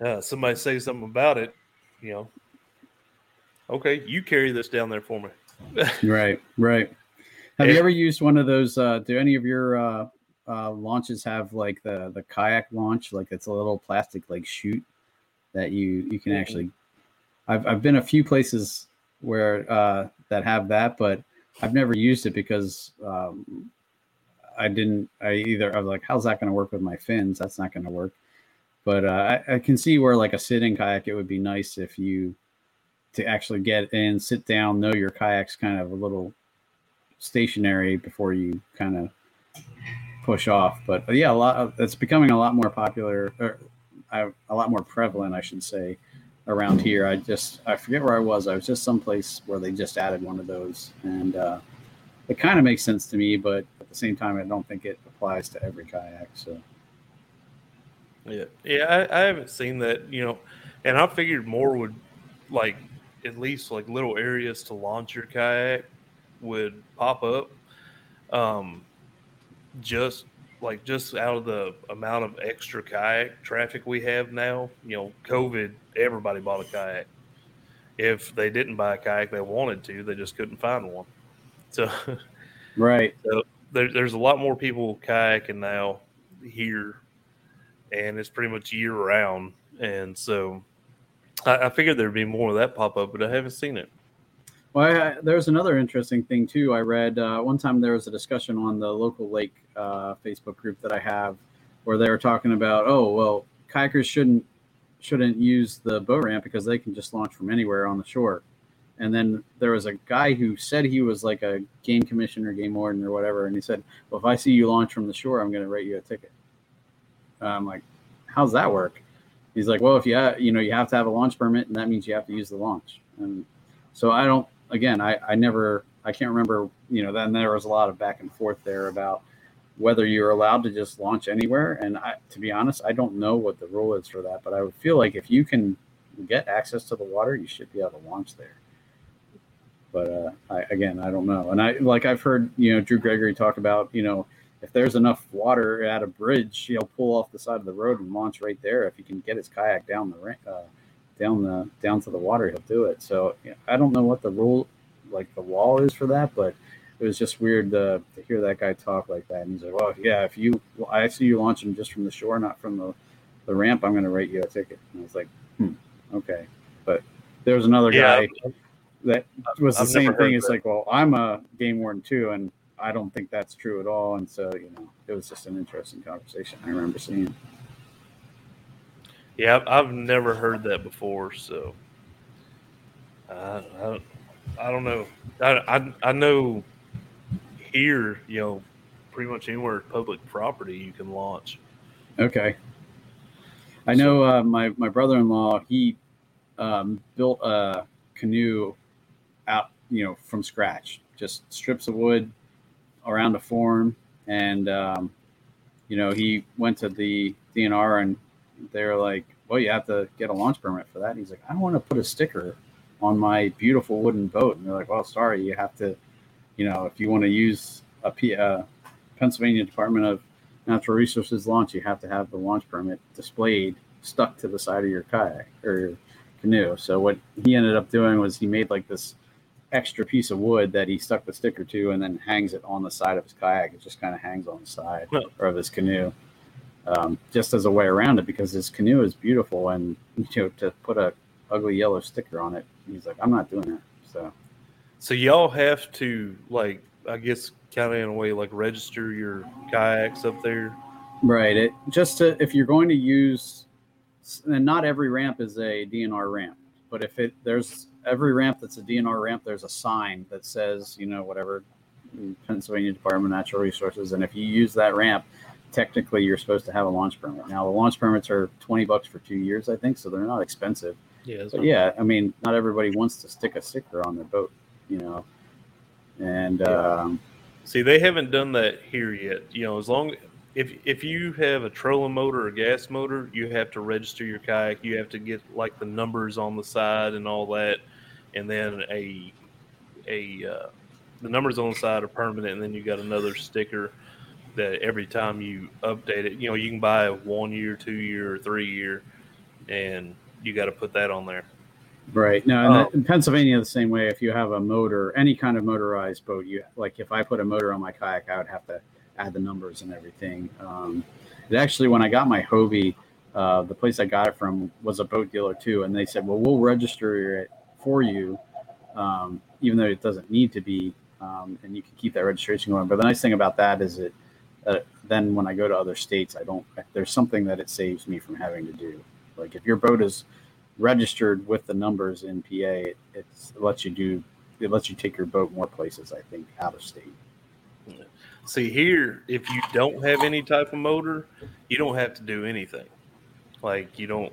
uh, somebody say something about it, you know. Okay, you carry this down there for me. right, right. Have and, you ever used one of those? Uh, do any of your uh, uh, launches have like the the kayak launch? Like it's a little plastic like chute that you you can actually. I've I've been a few places where uh, that have that, but I've never used it because um, I didn't. I either I was like, how's that going to work with my fins? That's not going to work. But uh, I, I, can see where like a sitting kayak, it would be nice if you to actually get in, sit down, know your kayak's kind of a little stationary before you kind of push off. But uh, yeah, a lot. Of, it's becoming a lot more popular, or uh, a lot more prevalent, I should say, around here. I just I forget where I was. I was just someplace where they just added one of those, and uh, it kind of makes sense to me. But at the same time, I don't think it applies to every kayak. So. Yeah, yeah, I, I haven't seen that, you know, and I figured more would like at least like little areas to launch your kayak would pop up. Um, just like just out of the amount of extra kayak traffic we have now, you know, COVID, everybody bought a kayak. If they didn't buy a kayak, they wanted to, they just couldn't find one. So, right. So there, there's a lot more people kayaking now here, and it's pretty much year round. And so I, I figured there'd be more of that pop up, but I haven't seen it. Well, I, there's another interesting thing too. I read uh, one time there was a discussion on the local lake uh, Facebook group that I have, where they were talking about, oh well, kayakers shouldn't shouldn't use the boat ramp because they can just launch from anywhere on the shore. And then there was a guy who said he was like a game commissioner, game warden, or whatever, and he said, "Well, if I see you launch from the shore, I'm going to write you a ticket." I'm like, "How's that work?" He's like, "Well, if you you know you have to have a launch permit, and that means you have to use the launch." And so I don't. Again, I I never I can't remember. You know, then there was a lot of back and forth there about whether you're allowed to just launch anywhere. And I, to be honest, I don't know what the rule is for that, but I would feel like if you can get access to the water, you should be able to launch there. But uh, I, again, I don't know. And I like I've heard you know Drew Gregory talk about you know if there's enough water at a bridge, he'll pull off the side of the road and launch right there. If he can get his kayak down the uh, down the down to the water, he'll do it. So you know, I don't know what the rule like the wall is for that, but it was just weird to, to hear that guy talk like that. And he's like, "Well, yeah, if you I see you launching just from the shore, not from the the ramp, I'm going to rate you a ticket." And I was like, "Hmm, okay." But there was another Yeah, guy that was the I've same thing. It's that. like, well, I'm a game warden too, and I don't think that's true at all. And so, you know, it was just an interesting conversation. I remember seeing. Yeah, I've, never heard that before, so I, I, don't- I don't know. I, I I know here, you know, pretty much anywhere public property you can launch. Okay. I know uh, my my brother-in-law he um, built a canoe out you know from scratch, just strips of wood around a form, and um, you know he went to the DNR and they're like, well, you have to get a launch permit for that. he's like, I don't want to put a sticker on my beautiful wooden boat, and they're like, well, sorry, you have to, you know, if you want to use a P, uh, Pennsylvania Department of natural resources launch, you have to have the launch permit displayed stuck to the side of your kayak or your canoe. So what he ended up doing was he made like this extra piece of wood that he stuck the sticker to and then hangs it on the side of his kayak. It just kind of hangs on the side Huh. or of his canoe. Um, just as a way around it because his canoe is beautiful and you know to put a ugly yellow sticker on it he's like i'm not doing that so So y'all have to like, I guess, kind of in a way, like register your kayaks up there. Right. It just to, if you're going to use, and not every ramp is a DNR ramp, but if it there's every ramp that's a DNR ramp, there's a sign that says you know whatever Pennsylvania Department of Natural Resources, and if you use that ramp, technically you're supposed to have a launch permit. Now the launch permits are twenty bucks for two years, I think, so they're not expensive. Yeah, But yeah, I mean, not everybody wants to stick a sticker on their boat, you know, and um, See, they haven't done that here yet. You know, as long if if you have a trolling motor or gas motor, you have to register your kayak. You have to get like the numbers on the side and all that, and then a a uh, the numbers on the side are permanent, and then you got another sticker that every time you update it, you know, you can buy a one year, two year, or three year, and you got to put that on there. Right. No, and Oh. that- in Pennsylvania, the same way. If you have a motor, any kind of motorized boat, you like if I put a motor on my kayak, I would have to add the numbers and everything. Um, it actually, when I got my Hobie, uh, the place I got it from was a boat dealer too, and they said, "Well, we'll register it for you, um, even though it doesn't need to be, um, and you can keep that registration going." But the nice thing about that is it. Uh, then when I go to other states, I don't. There's something that it saves me from having to do. Like if your boat is registered with the numbers in PA, it, it lets you do it lets you take your boat more places. I think out of state. See here, if you don't have any type of motor, you don't have to do anything. Like you don't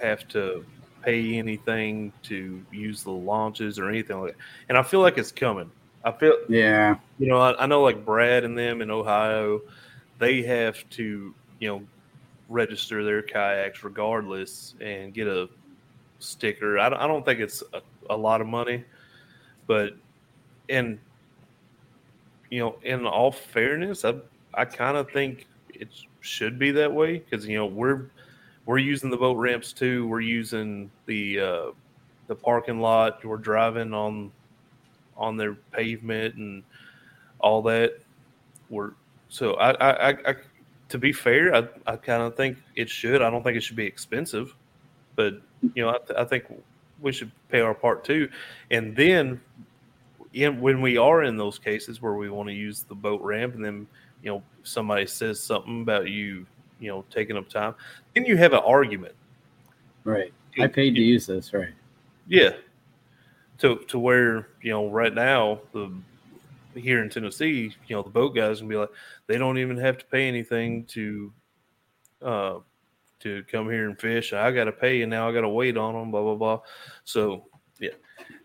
have to pay anything to use the launches or anything like that. And I feel like it's coming. I feel Yeah, you know, I, I know like Brad and them in Ohio, they have to, you know, register their kayaks regardless and get a sticker. I, don't- I don't think it's a, a lot of money, but in, you know, in all fairness, I, I kind of think it should be that way because, you know, we're, we're using the boat ramps too. We're using the, uh, the parking lot. We're driving on on their pavement and all that. We're so I I, I, I to be fair, I, I kind of think it should. I don't think it should be expensive, but you know I, I think we should pay our part too. And then, in when we are in those cases where we want to use the boat ramp, and then you know somebody says something about you, you know, taking up time, then you have an argument. right. I paid to use this. Right. Yeah. To to where, you know, right now the here in Tennessee, you know, the boat guys can be like, they don't even have to pay anything to uh to come here and fish. I gotta pay and now I gotta wait on them, blah blah blah. So yeah.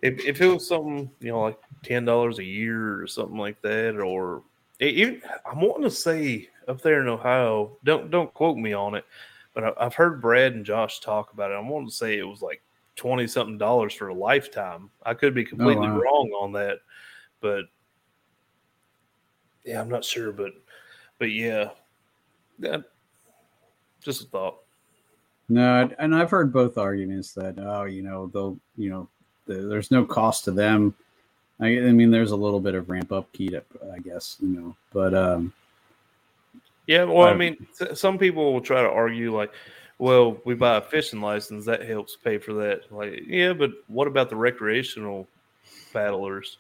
If if it was something, you know, like ten dollars a year or something like that, or even I'm wanting to say up there in Ohio. Don't don't quote me on it, but I, have heard Brad and Josh talk about it. I'm wanting to say it was like twenty something dollars for a lifetime. I could be completely oh, wow. wrong on that, but yeah, I'm not sure. But but yeah, that just a thought. No, and I've heard both arguments that oh, you know, they'll you know, the, there's no cost to them. I, I, mean, there's a little bit of ramp up key, to, I guess, you know, but um, yeah. Well, I, I mean, some people will try to argue like, well, we buy a fishing license that helps pay for that. Like, yeah, but what about the recreational paddlers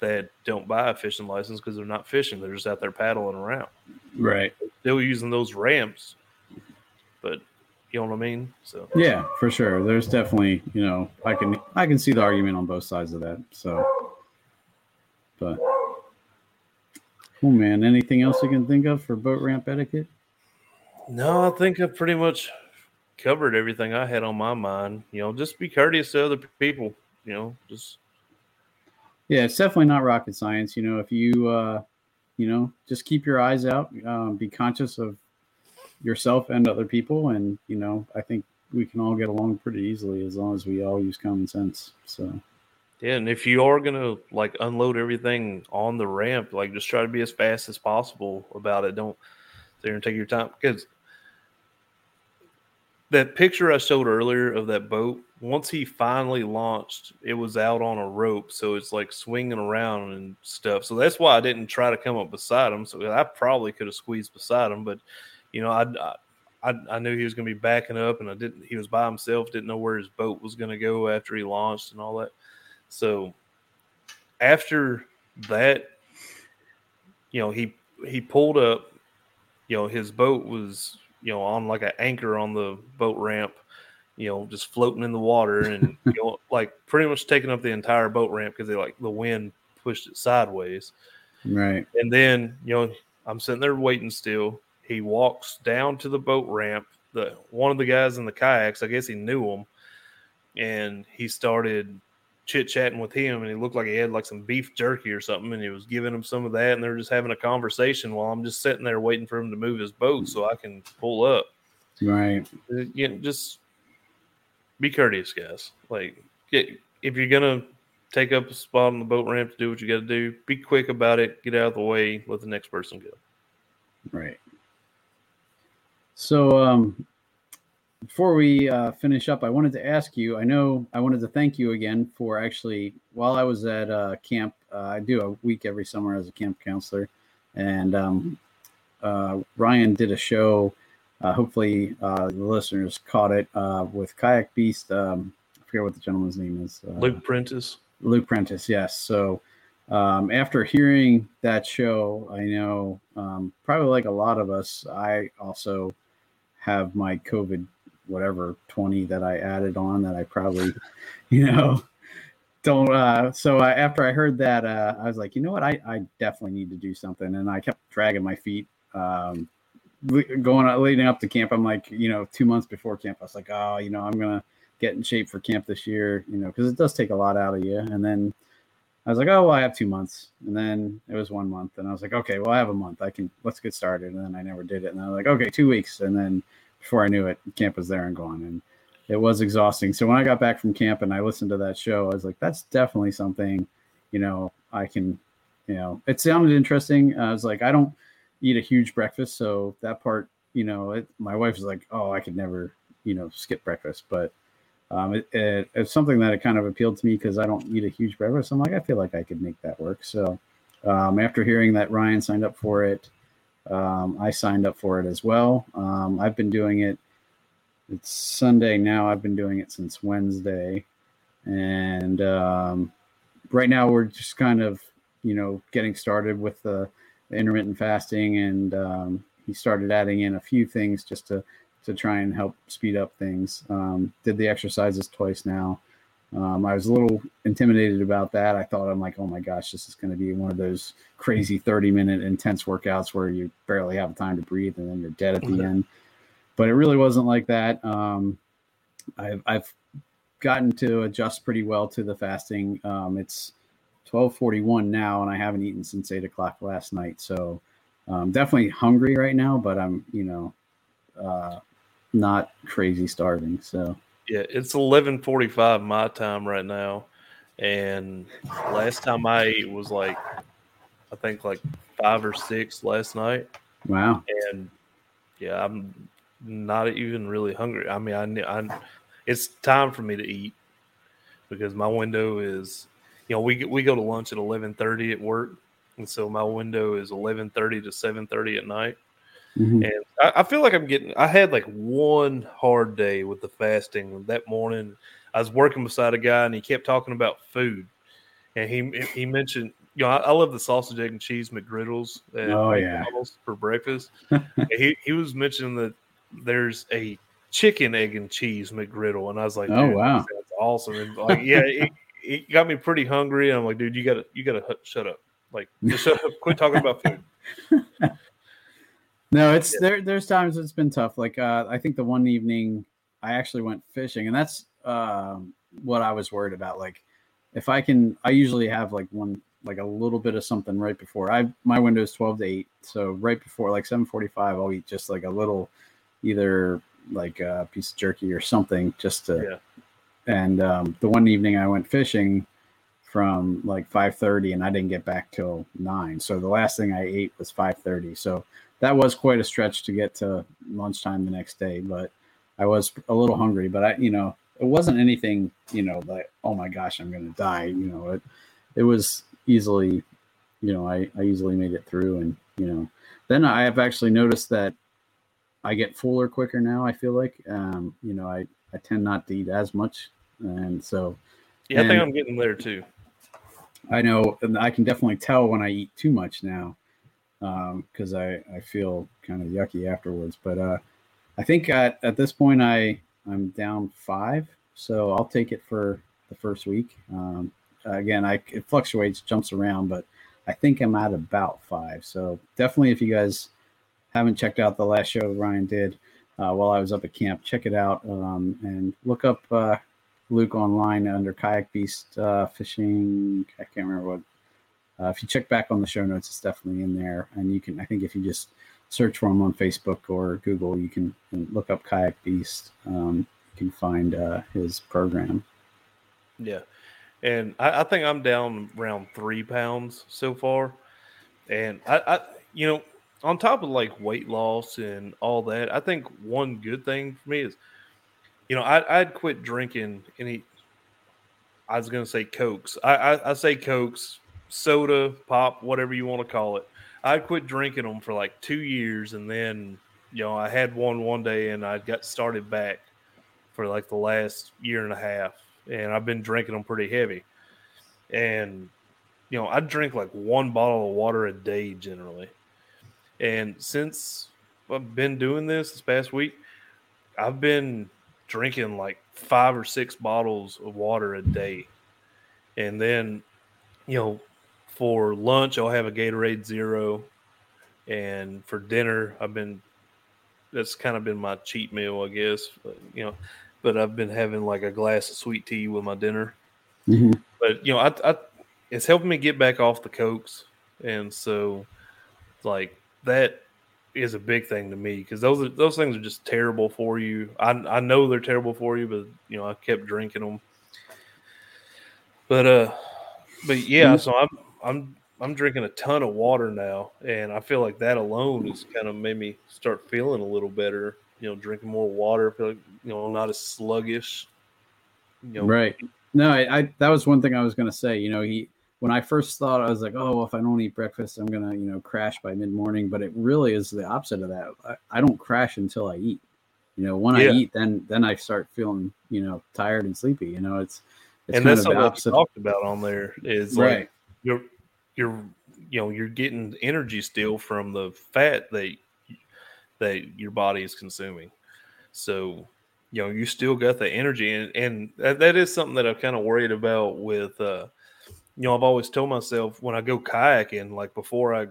that don't buy a fishing license because they're not fishing; they're just out there paddling around. Right. They're using those ramps, but you know what I mean? So yeah, for sure. There's definitely you know I can I can see the argument on both sides of that. So, but man, anything else you can think of for boat ramp etiquette? No, I think I've pretty much covered everything I had on my mind. You know, just be courteous to other people. You know, just yeah, it's definitely not rocket science. You know, if you uh, you know, just keep your eyes out, um, be conscious of yourself and other people. And, you know, I think we can all get along pretty easily as long as we all use common sense. So, yeah. And if you are to like unload everything on the ramp, like just try to be as fast as possible about it. Don't there and take your time because that picture I showed earlier of that boat, once he finally launched, it was out on a rope, so it's like swinging around and stuff. So that's why I didn't try to come up beside him. So I probably could have squeezed beside him, but you know, I, I, I knew he was going to be backing up, and I didn't. He was by himself, didn't know where his boat was going to go after he launched and all that. So after that, you know, he he pulled up. You know, his boat was you know on like an anchor on the boat ramp. You know, just floating in the water, and you know, like pretty much taking up the entire boat ramp because they like the wind pushed it sideways. Right. And then you know, I'm sitting there waiting still he walks down to the boat ramp. The one of the guys in the kayaks, I guess he knew him, and he started chit chatting with him, and he looked like he had like some beef jerky or something, and he was giving him some of that, and they're just having a conversation while I'm just sitting there waiting for him to move his boat so I can pull up. Right. Uh, you know, just be courteous, guys. Like, get, if you're gonna take up a spot on the boat ramp to do what you got to do, be quick about it. Get out of the way. Let the next person go. Right. So, um, before we uh, finish up, I wanted to ask you. I know I wanted to thank you again for actually while I was at uh, camp. Uh, I do a week every summer as a camp counselor, and um, uh, Ryan did a show. Uh, hopefully, uh, the listeners caught it with Kayak Beast. Um, I forget what the gentleman's name is. Luke Prentice. Luke Prentice, yes. So um, after hearing that show, I know um, probably like a lot of us, I also have my COVID whatever 20 that I added on that I probably, you know, don't. Uh, so I, after I heard that, uh, I was like, you know what, I, I definitely need to do something. And I kept dragging my feet. Um, going leading up to camp, I'm like, you know, two months before camp, I was like, oh, you know, I'm gonna get in shape for camp this year, you know, because it does take a lot out of you. And then I was like, oh, well, I have two months. And then it was one month. And I was like, okay, well, I have a month. I can, let's get started. And then I never did it. And I was like, okay, two weeks. And then before I knew it, camp was there and gone. And it was exhausting. So when I got back from camp and I listened to that show, I was like, that's definitely something, you know, I can, you know, it sounded interesting. I was like, I don't eat a huge breakfast. So that part, you know, it, my wife was like, oh, I could never, you know, skip breakfast. But um, it, it, it's something that it kind of appealed to me because I don't eat a huge breakfast. I'm like, I feel like I could make that work. So um, after hearing that Ryan signed up for it, um, I signed up for it as well. Um, I've been doing it. It's Sunday now. I've been doing it since Wednesday, and um, right now we're just kind of you know getting started with the, the intermittent fasting, and um, he started adding in a few things just to to try and help speed up things. Um, did the exercises twice now. Um, I was a little intimidated about that. I thought I'm like, oh my gosh, this is going to be one of those crazy 30 minute intense workouts where you barely have time to breathe and then you're dead at the end. But it really wasn't like that. Um, I've, I've gotten to adjust pretty well to the fasting. Um, it's 12:41 now, and I haven't eaten since eight o'clock last night. So I'm definitely hungry right now, but I'm you know uh, not crazy starving. So yeah, it's 11:45 my time right now, and last time I ate was like I think like five or six last night. Wow. And yeah, I'm not even really hungry. I mean, I, I it's time for me to eat because my window is, you know, we we go to lunch at 11:30 at work, and so my window is 11:30 to 7:30 at night. Mm-hmm. And I, I, feel like I'm getting. I had like one hard day with the fasting that morning. I was working beside a guy, and he kept talking about food, and he he mentioned you know, I, I, love the sausage, egg, and cheese McGriddles. oh yeah, for breakfast. he he was mentioning that there's a chicken, egg, and cheese McGriddle, and I was like, oh wow, that's awesome. And like, yeah, it, it, got me pretty hungry. And I'm like, dude, you gotta you gotta shut up. Like, just shut up. Quit talking about food. no, it's yeah. there. There's times it's been tough. Like, uh, I think the one evening I actually went fishing, and that's uh, what I was worried about. Like, if I can, I usually have like one like a little bit of something right before. I my window is 12 to 8, so right before like 7:45 I'll eat just like a little either like a piece of jerky or something just to yeah. and um, the one evening I went fishing from like 5:30 and I didn't get back till 9. So the last thing I ate was 5:30. So that was quite a stretch to get to lunchtime the next day, but I was a little hungry, but I you know, it wasn't anything, you know, like oh my gosh, I'm going to die, you know, it it was easily, you know, I, I easily made it through. And, you know, then I have actually noticed that I get fuller quicker now. I feel like, um, you know, I, I tend not to eat as much. And so, yeah, I think I'm getting there too. I know, and I can definitely tell when I eat too much now because um, I, I feel kind of yucky afterwards. But uh, I think at, at this point, I, I'm down five. So I'll take it for the first week. Um, again, I it fluctuates, jumps around, but I think I'm at about five. So definitely, if you guys haven't checked out the last show Ryan did uh, while I was up at camp, check it out um, and look up uh, Luke online under Kayak Beast uh, Fishing. I can't remember what. Uh, if you check back on the show notes, it's definitely in there. And you can, I think, if you just search for him on Facebook or Google, you can, look up Kayak Beast. Um, you can find uh, his program. Yeah and I, I, think I'm down around three pounds so far. And I, I, you know, on top of like weight loss and all that, I think one good thing for me is, you know, I, I'd quit drinking any. I was gonna say cokes. I, I, I say cokes, soda, pop, whatever you want to call it. I quit drinking them for like two years, and then you know I had one one day, and I got started back for like the last year and a half and I've been drinking them pretty heavy. And you know, I drink like one bottle of water a day generally. And since I've been doing this this past week, I've been drinking like five or six bottles of water a day. And then, you know, for lunch, I'll have a Gatorade Zero. And for dinner, I've been, that's kind of been my cheat meal, I guess. But, you know, but I've been having like a glass of sweet tea with my dinner. Mm-hmm. But you know, I, I, it's helping me get back off the cokes, and so like that is a big thing to me because those are, those things are just terrible for you. I I know they're terrible for you, but you know I kept drinking them. But uh, but yeah, mm-hmm. so I'm I'm I'm drinking a ton of water now, and I feel like that alone has kind of made me start feeling a little better you know, drinking more water, feel like, you know, not as sluggish. You know. Right. No, I, I that was one thing I was going to say. You know, he when I first thought I was like, oh, well, if I don't eat breakfast, I'm gonna, you know, crash by mid morning. But it really is the opposite of that. I, I don't crash until I eat. You know, when yeah. I eat, then then I start feeling, you know, tired and sleepy. You know, it's, it's and that's what we talked about on there is right. like you're you're you know you're getting energy still from the fat that that your body is consuming. So, you know, you still got the energy, and and that, that is something that I've kind of worried about with. Uh, you know, I've always told myself when I go kayaking, like before I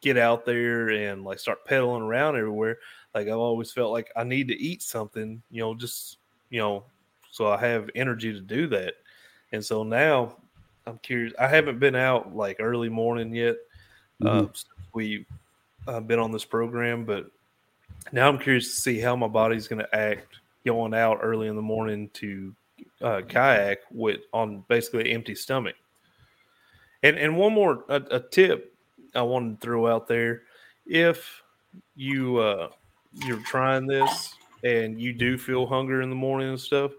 get out there and like start pedaling around everywhere, like I've always felt like I need to eat something, you know, just you know, so I have energy to do that. And so now, I'm curious. I haven't been out like early morning yet. Uh, Mhm. since we uh, been on this program, but now I'm curious to see how my body's going to act going out early in the morning to uh, kayak with on basically empty stomach. And and one more a, a tip I wanted to throw out there: if you uh, you're trying this and you do feel hunger in the morning and stuff,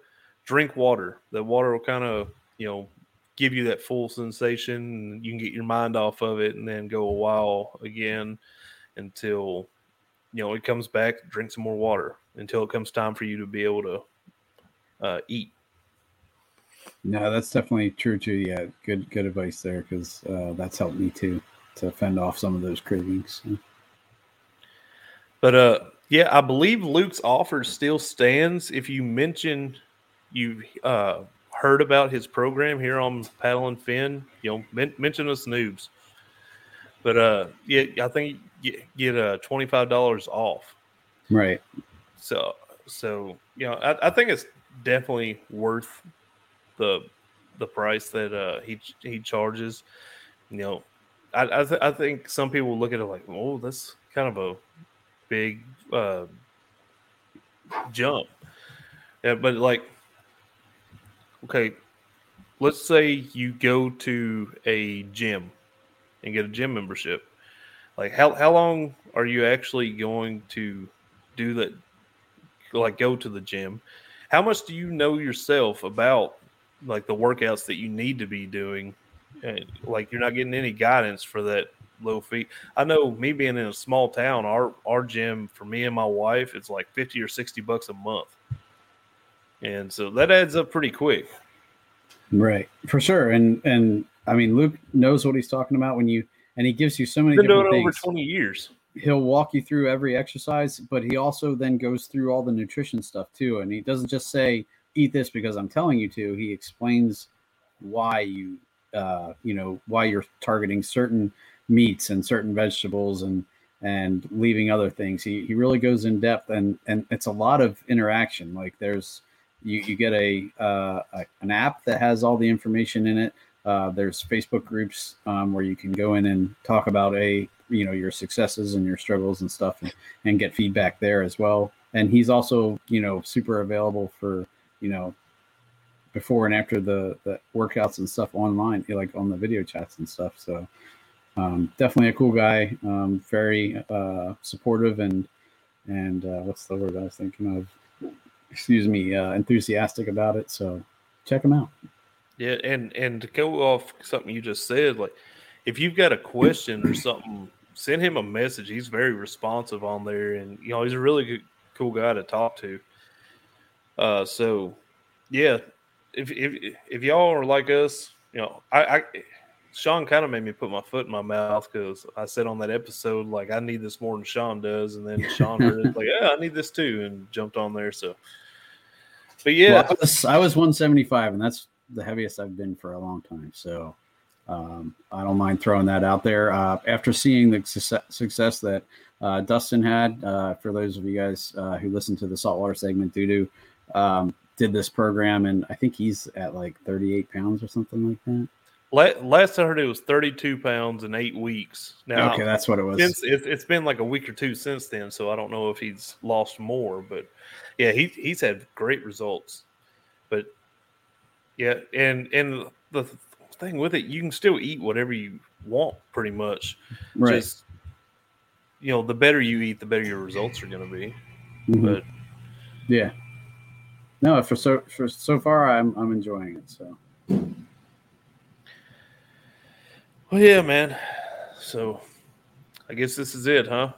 drink water. The water will kind of you know give you that full sensation. You can get your mind off of it and then go a while again until you know it comes back. Drink some more water until it comes time for you to be able to uh, eat. No, that's definitely true too. Yeah, good good advice there because uh, that's helped me too to fend off some of those cravings. But uh, yeah, I believe Luke's offer still stands. If you mention you uh heard about his program here on Paddle and Fin, you know, men- mention us noobs. But uh, yeah, I think you get, get uh twenty five dollars off. Right. So so you know, I, I think it's definitely worth the the price that uh he he charges. You know, I I, th- I think some people look at it like, oh, that's kind of a big uh jump. Yeah, but like, okay, let's say you go to a gym and get a gym membership. Like, how how long are you actually going to do that? Like, go to the gym. How much do you know yourself about like the workouts that you need to be doing? Like, you're not getting any guidance for that low fee. I know me being in a small town, our our gym for me and my wife, it's like fifty or sixty bucks a month, and so that adds up pretty quick. Right. For sure. And and I mean Luke knows what he's talking about when you and he gives you so many Been doing different it over twenty years. He'll walk you through every exercise, but he also then goes through all the nutrition stuff too. And he doesn't just say eat this because I'm telling you to. He explains why you uh you know why you're targeting certain meats and certain vegetables and and leaving other things. He he really goes in depth and and it's a lot of interaction. Like there's you you get a, uh, a an app that has all the information in it. Uh, there's Facebook groups um, where you can go in and talk about a you know your successes and your struggles and stuff and, and get feedback there as well. And he's also you know super available for you know before and after the the workouts and stuff online, like on the video chats and stuff. So um, definitely a cool guy, um, very uh, supportive and and uh, what's the word I was thinking of? Excuse me, uh, enthusiastic about it. So check him out. Yeah, and and to go off something you just said, like if you've got a question or something, send him a message. He's very responsive on there, and you know he's a really good, cool guy to talk to. Uh, so yeah, if if if y'all are like us, you know, I, I Sean kind of made me put my foot in my mouth because I said on that episode like I need this more than Sean does, and then Sean heard it like yeah I need this too, and jumped on there. So, but yeah, Well, I, was, I was 175, and that's the heaviest I've been for a long time. So um, I don't mind throwing that out there. Uh, after seeing the success, success that uh, Dustin had, uh, for those of you guys uh, who listen to the saltwater segment, doo um, did this program, and I think he's at like 38 pounds or something like that. La- last I heard it was 32 pounds in eight weeks. Now, okay, that's what it was. since it, it's been like a week or two since then, so I don't know if he's lost more, but yeah, he he's had great results. But yeah, and and the thing with it, you can still eat whatever you want, pretty much. right. Just you know, the better you eat, the better your results are going to be. Mhm. But Yeah. No, for so for so far, I'm I'm enjoying it. So well, yeah, man. So I guess this is it, huh?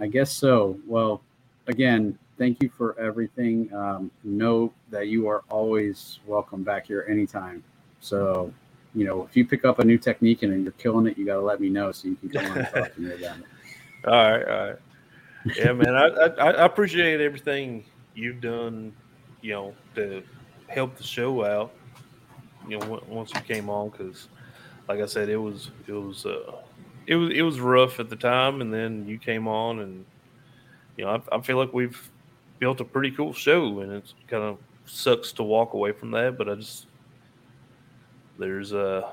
I guess so. Well, again, thank you for everything. Um, know that you are always welcome back here anytime. So, you know, if you pick up a new technique and you're killing it, you got to let me know so you can come on and talk to me about it. All right, all right. Yeah, man. I, I I appreciate everything you've done. You know, to help the show out. You know, once you came on, because, like I said, it was it was uh it was it was rough at the time, and then you came on, and you know, I, I feel like we've built a pretty cool show, and it's kind of sucks to walk away from that, but I just there's uh,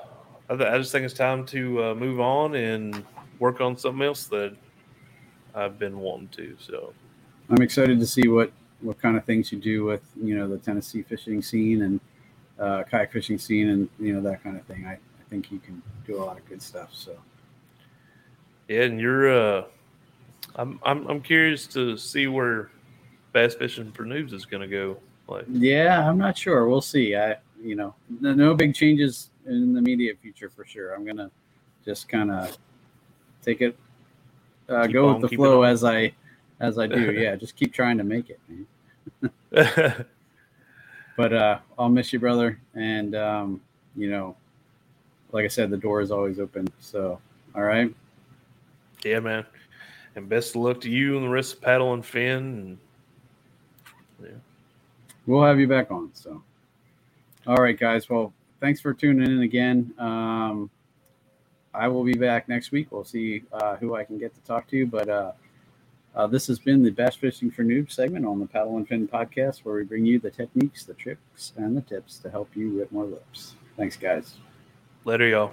I, th- I just think it's time to uh, move on and work on something else that I've been wanting to. So I'm excited to see what what kind of things you do with you know the Tennessee fishing scene and uh, kayak fishing scene and you know that kind of thing. I think you can do a lot of good stuff. So yeah, and you're uh, I'm I'm I'm curious to see where bass fishing for noobs is going to go. Like yeah, I'm not sure. We'll see. I you know no, no big changes in the immediate future for sure. I'm gonna just kind of take it, uh, go on with the flow as I as I do. yeah, just keep trying to make it. Man. But uh, I'll miss you, brother. And um, you know, like I said, the door is always open. So all right. yeah, man. And best of luck to you and the rest of Paddle and Fin. And We'll have you back on. So, all right, guys. Well, thanks for tuning in again. Um, I will be back next week. We'll see uh, who I can get to talk to. But uh, uh, this has been the Bass Fishing for Noobs segment on the Paddle and Fin podcast, where we bring you the techniques, the tricks, and the tips to help you rip more lips. Thanks, guys. Later, y'all.